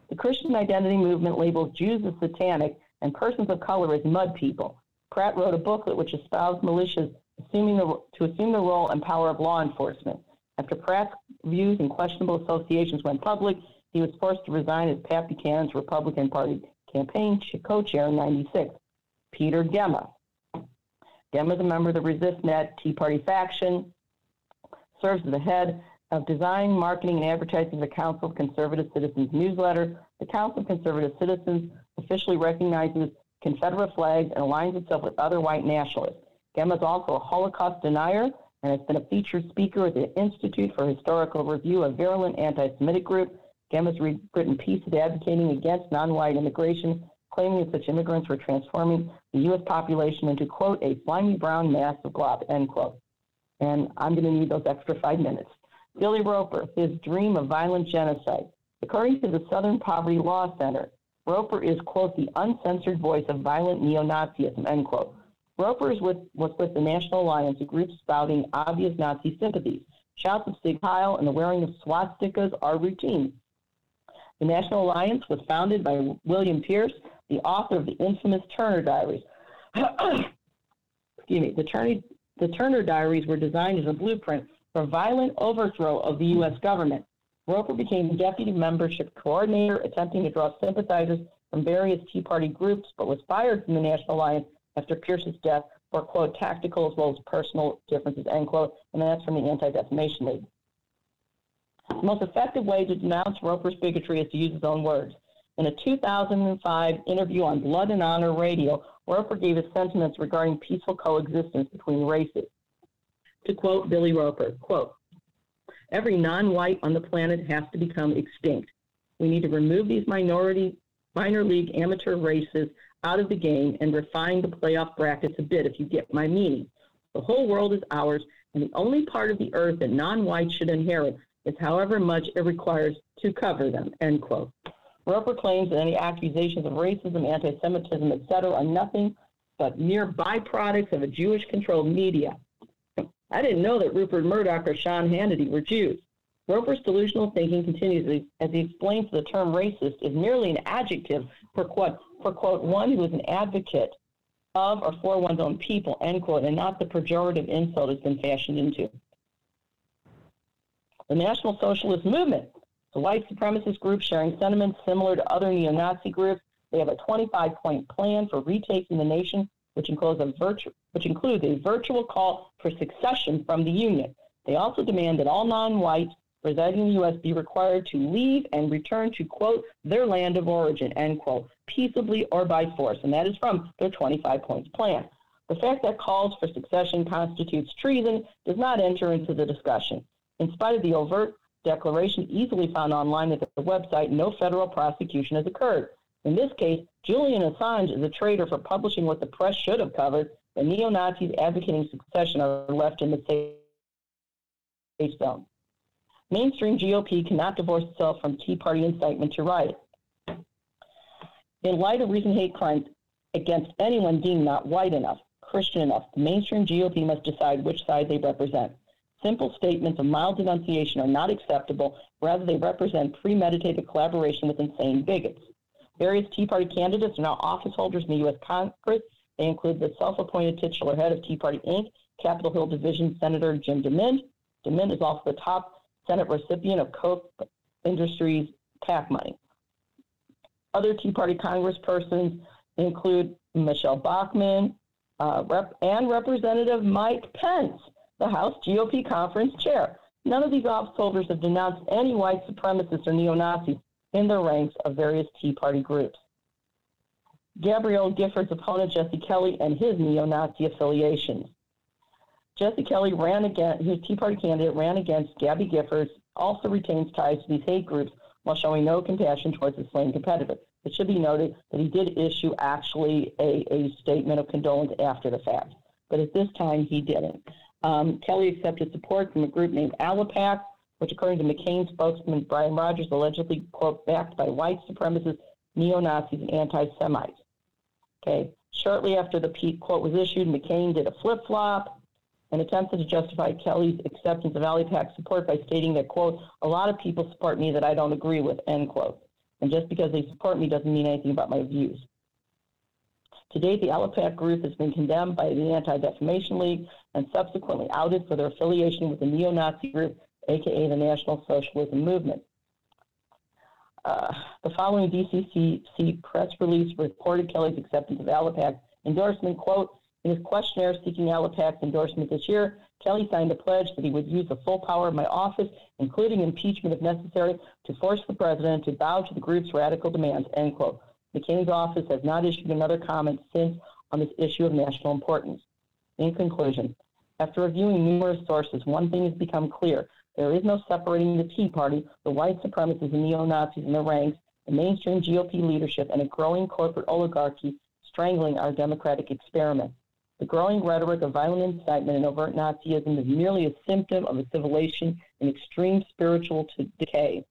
The Christian identity movement labels Jews as satanic and persons of color as mud people. Pratt wrote a booklet which espoused militias assuming the, to assume the role and power of law enforcement. After Pratt's views and questionable associations went public, he was forced to resign as Pat Buchanan's Republican Party campaign co-chair in 96. Peter Gemma. Gemma is a member of the ResistNet Tea Party faction, serves as the head of design, marketing, and advertising of the Council of Conservative Citizens newsletter. The Council of Conservative Citizens officially recognizes Confederate flags and aligns itself with other white nationalists. Gemma is also a Holocaust denier and has been a featured speaker at the Institute for Historical Review, a virulent anti Semitic group. Gemma has written pieces advocating against non white immigration, claiming that such immigrants were transforming the U.S. population into, quote, a slimy brown mass of glob, end quote. And I'm going to need those extra five minutes. Billy Roper, his dream of violent genocide. According to the Southern Poverty Law Center, Roper is, quote, the uncensored voice of violent neo Nazism, end quote. Roper with, was with the National Alliance, a group spouting obvious Nazi sympathies. Shouts of Sieg Heil and the wearing of swastikas are routine. The National Alliance was founded by William Pierce, the author of the infamous Turner Diaries. Excuse me. The Turner, the Turner Diaries were designed as a blueprint for violent overthrow of the U.S. government. Roper became deputy membership coordinator, attempting to draw sympathizers from various Tea Party groups, but was fired from the National Alliance after Pierce's death for, quote, tactical as well as personal differences, end quote, and that's from the Anti Defamation League. The most effective way to denounce Roper's bigotry is to use his own words. In a 2005 interview on Blood and Honor Radio, Roper gave his sentiments regarding peaceful coexistence between races. To quote Billy Roper, quote, every non-white on the planet has to become extinct. We need to remove these minority minor league amateur races out of the game and refine the playoff brackets a bit, if you get my meaning. The whole world is ours, and the only part of the earth that non-whites should inherit is however much it requires to cover them, end quote. Roper claims that any accusations of racism, anti-Semitism, etc., are nothing but mere byproducts of a Jewish-controlled media. I didn't know that Rupert Murdoch or Sean Hannity were Jews. Roper's delusional thinking continues as he explains the term racist is merely an adjective for quote, for quote, one who is an advocate of or for one's own people, end quote, and not the pejorative insult it's been fashioned into. The National Socialist Movement, a white supremacist group sharing sentiments similar to other neo Nazi groups. They have a 25 point plan for retaking the nation, which includes, a virtu- which includes a virtual call for succession from the Union. They also demand that all non whites residing in the U.S. be required to leave and return to, quote, their land of origin, end quote, peaceably or by force. And that is from their 25 points plan. The fact that calls for succession constitutes treason does not enter into the discussion. In spite of the overt declaration easily found online at the website, no federal prosecution has occurred. In this case, Julian Assange is a traitor for publishing what the press should have covered. The neo Nazis advocating succession are left in the safe zone. Mainstream GOP cannot divorce itself from Tea Party incitement to riot. In light of recent hate crimes against anyone deemed not white enough, Christian enough, the mainstream GOP must decide which side they represent. Simple statements of mild denunciation are not acceptable. Rather, they represent premeditated collaboration with insane bigots. Various Tea Party candidates are now office holders in the U.S. Congress. They include the self appointed titular head of Tea Party Inc., Capitol Hill Division Senator Jim DeMint. DeMint is also the top Senate recipient of Koch Industries PAC money. Other Tea Party congresspersons include Michele Bachmann uh, Rep- and Representative Mike Pence, the House GOP conference chair. None of these office holders have denounced any white supremacists or neo Nazis in the ranks of various Tea Party groups. Gabrielle Giffords' opponent, Jesse Kelly, and his neo Nazi affiliations. Jesse Kelly ran against, his Tea Party candidate ran against Gabby Giffords, also retains ties to these hate groups while showing no compassion towards his slain competitor. It should be noted that he did issue actually a, a statement of condolence after the fact, but at this time he didn't. Um, Kelly accepted support from a group named ALIPAC, which, according to McCain spokesman Brian Rogers, allegedly, quote, backed by white supremacists, neo Nazis, and anti Semites. Okay. Shortly after the quote was issued, McCain did a flip flop and attempted to justify Kelly's acceptance of ALIPAC support by stating that, quote, a lot of people support me that I don't agree with, end quote. And just because they support me doesn't mean anything about my views. To date, the ALIPAC group has been condemned by the Anti Defamation League and subsequently outed for their affiliation with the neo Nazi group, aka the National Socialism Movement. Uh, the following DCCC press release reported Kelly's acceptance of ALIPAC endorsement, quote, in his questionnaire seeking ALIPAC's endorsement this year, Kelly signed a pledge that he would use the full power of my office, including impeachment if necessary, to force the president to bow to the group's radical demands, end quote. McCain's office has not issued another comment since on this issue of national importance. In conclusion, after reviewing numerous sources, one thing has become clear. There is no separating the Tea Party, the white supremacists and neo-Nazis in the ranks, the mainstream GOP leadership, and a growing corporate oligarchy strangling our democratic experiment. The growing rhetoric of violent incitement and overt Nazism is merely a symptom of a civilization in extreme spiritual decay.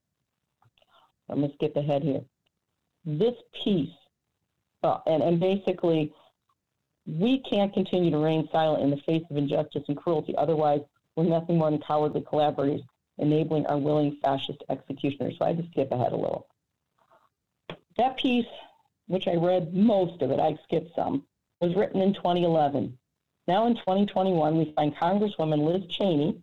I'm going to skip ahead here. This piece, uh, and, and basically, we can't continue to remain silent in the face of injustice and cruelty. Otherwise, we're nothing more than cowardly collaborators enabling our willing fascist executioners. So I just skip ahead a little. That piece, which I read most of it, I skipped some, was written in 2011. Now in 2021, we find Congresswoman Liz Cheney,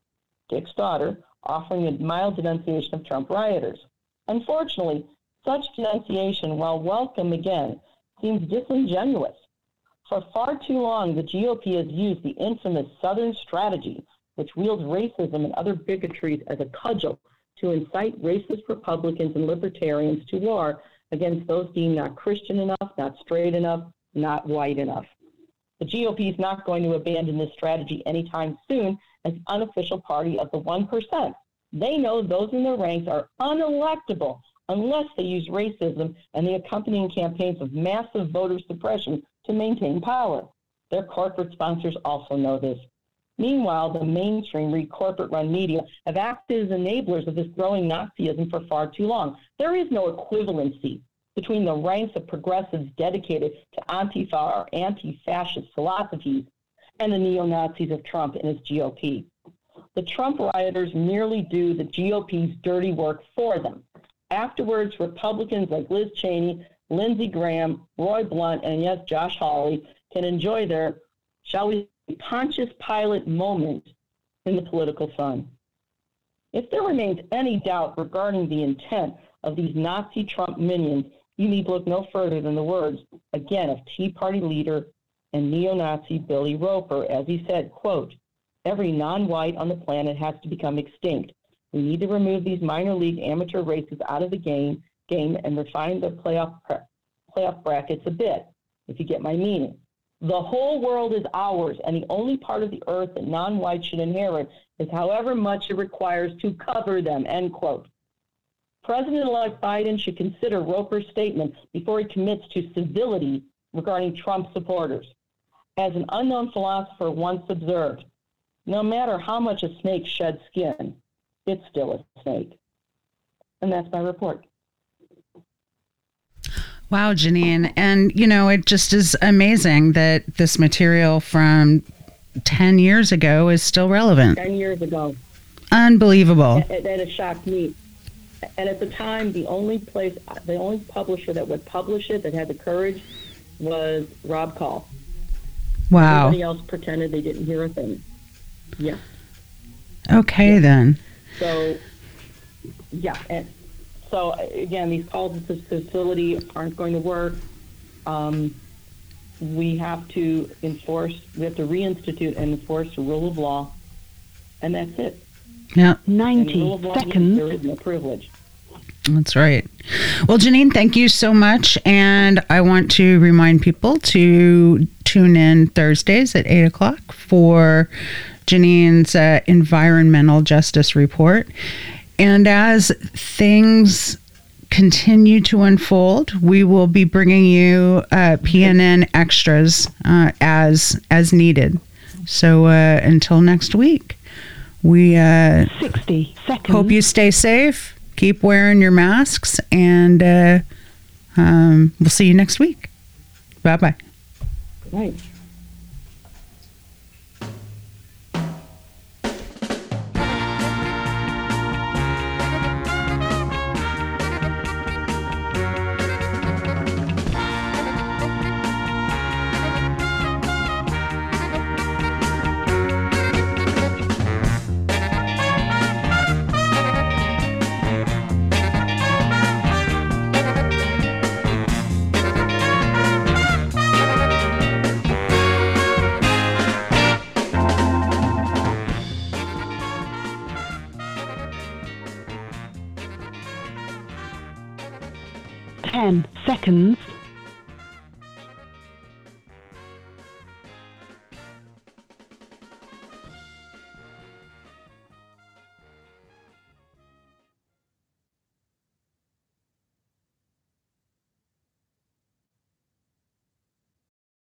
Dick's daughter, offering a mild denunciation of Trump rioters. Unfortunately, such denunciation, while welcome again, seems disingenuous. For far too long, the GOP has used the infamous Southern strategy, which wields racism and other bigotries as a cudgel to incite racist Republicans and libertarians to war against those deemed not Christian enough, not straight enough, not white enough. The GOP is not going to abandon this strategy anytime soon as unofficial party of the 1%. They know those in their ranks are unelectable unless they use racism and the accompanying campaigns of massive voter suppression to maintain power. Their corporate sponsors also know this. Meanwhile, the mainstream read corporate run media have acted as enablers of this growing Nazism for far too long. There is no equivalency between the ranks of progressives dedicated to Antifa or anti fascist philosophies and the neo Nazis of Trump and his GOP. The Trump rioters merely do the GOP's dirty work for them. Afterwards, Republicans like Liz Cheney, Lindsey Graham, Roy Blunt, and yes, Josh Hawley can enjoy their, shall we Pontius Pilate moment in the political fun. If there remains any doubt regarding the intent of these Nazi Trump minions, you need look no further than the words, again, of Tea Party leader and neo-Nazi Billy Roper, as he said, quote, every non-white on the planet has to become extinct. We need to remove these minor league amateur races out of the game, game and refine the playoff, playoff brackets a bit, if you get my meaning. The whole world is ours, and the only part of the earth that non-whites should inherit is however much it requires to cover them, end quote. President-elect Biden should consider Roper's statement before he commits to civility regarding Trump supporters. As an unknown philosopher once observed, no matter how much a snake sheds skin, it's still a snake. And that's my report. Wow, Jeanine. And, you know, it just is amazing that this material from 10 years ago is still relevant. 10 years ago. Unbelievable. That, that has shocked me. And at the time, the only place, the only publisher that would publish it, that had the courage, was Rob Kall. Wow. Everybody else pretended they didn't hear a thing. Yeah. Okay, yeah. then. So, yeah. And, so again, these calls to facility aren't going to work. Um, we have to enforce, we have to reinstitute and enforce the rule of law, and that's it. Yeah. 90 seconds. There is no privilege. That's right. Well, Jeanine, thank you so much. And I want to remind people to tune in Thursdays at 8 o'clock for Jeanine's uh, environmental justice report. And as things continue to unfold, we will be bringing you uh, PNN extras uh, as as needed. So uh, until next week, we uh, 60 seconds. hope you stay safe. Keep wearing your masks, and uh, um, we'll see you next week. Bye bye. Right.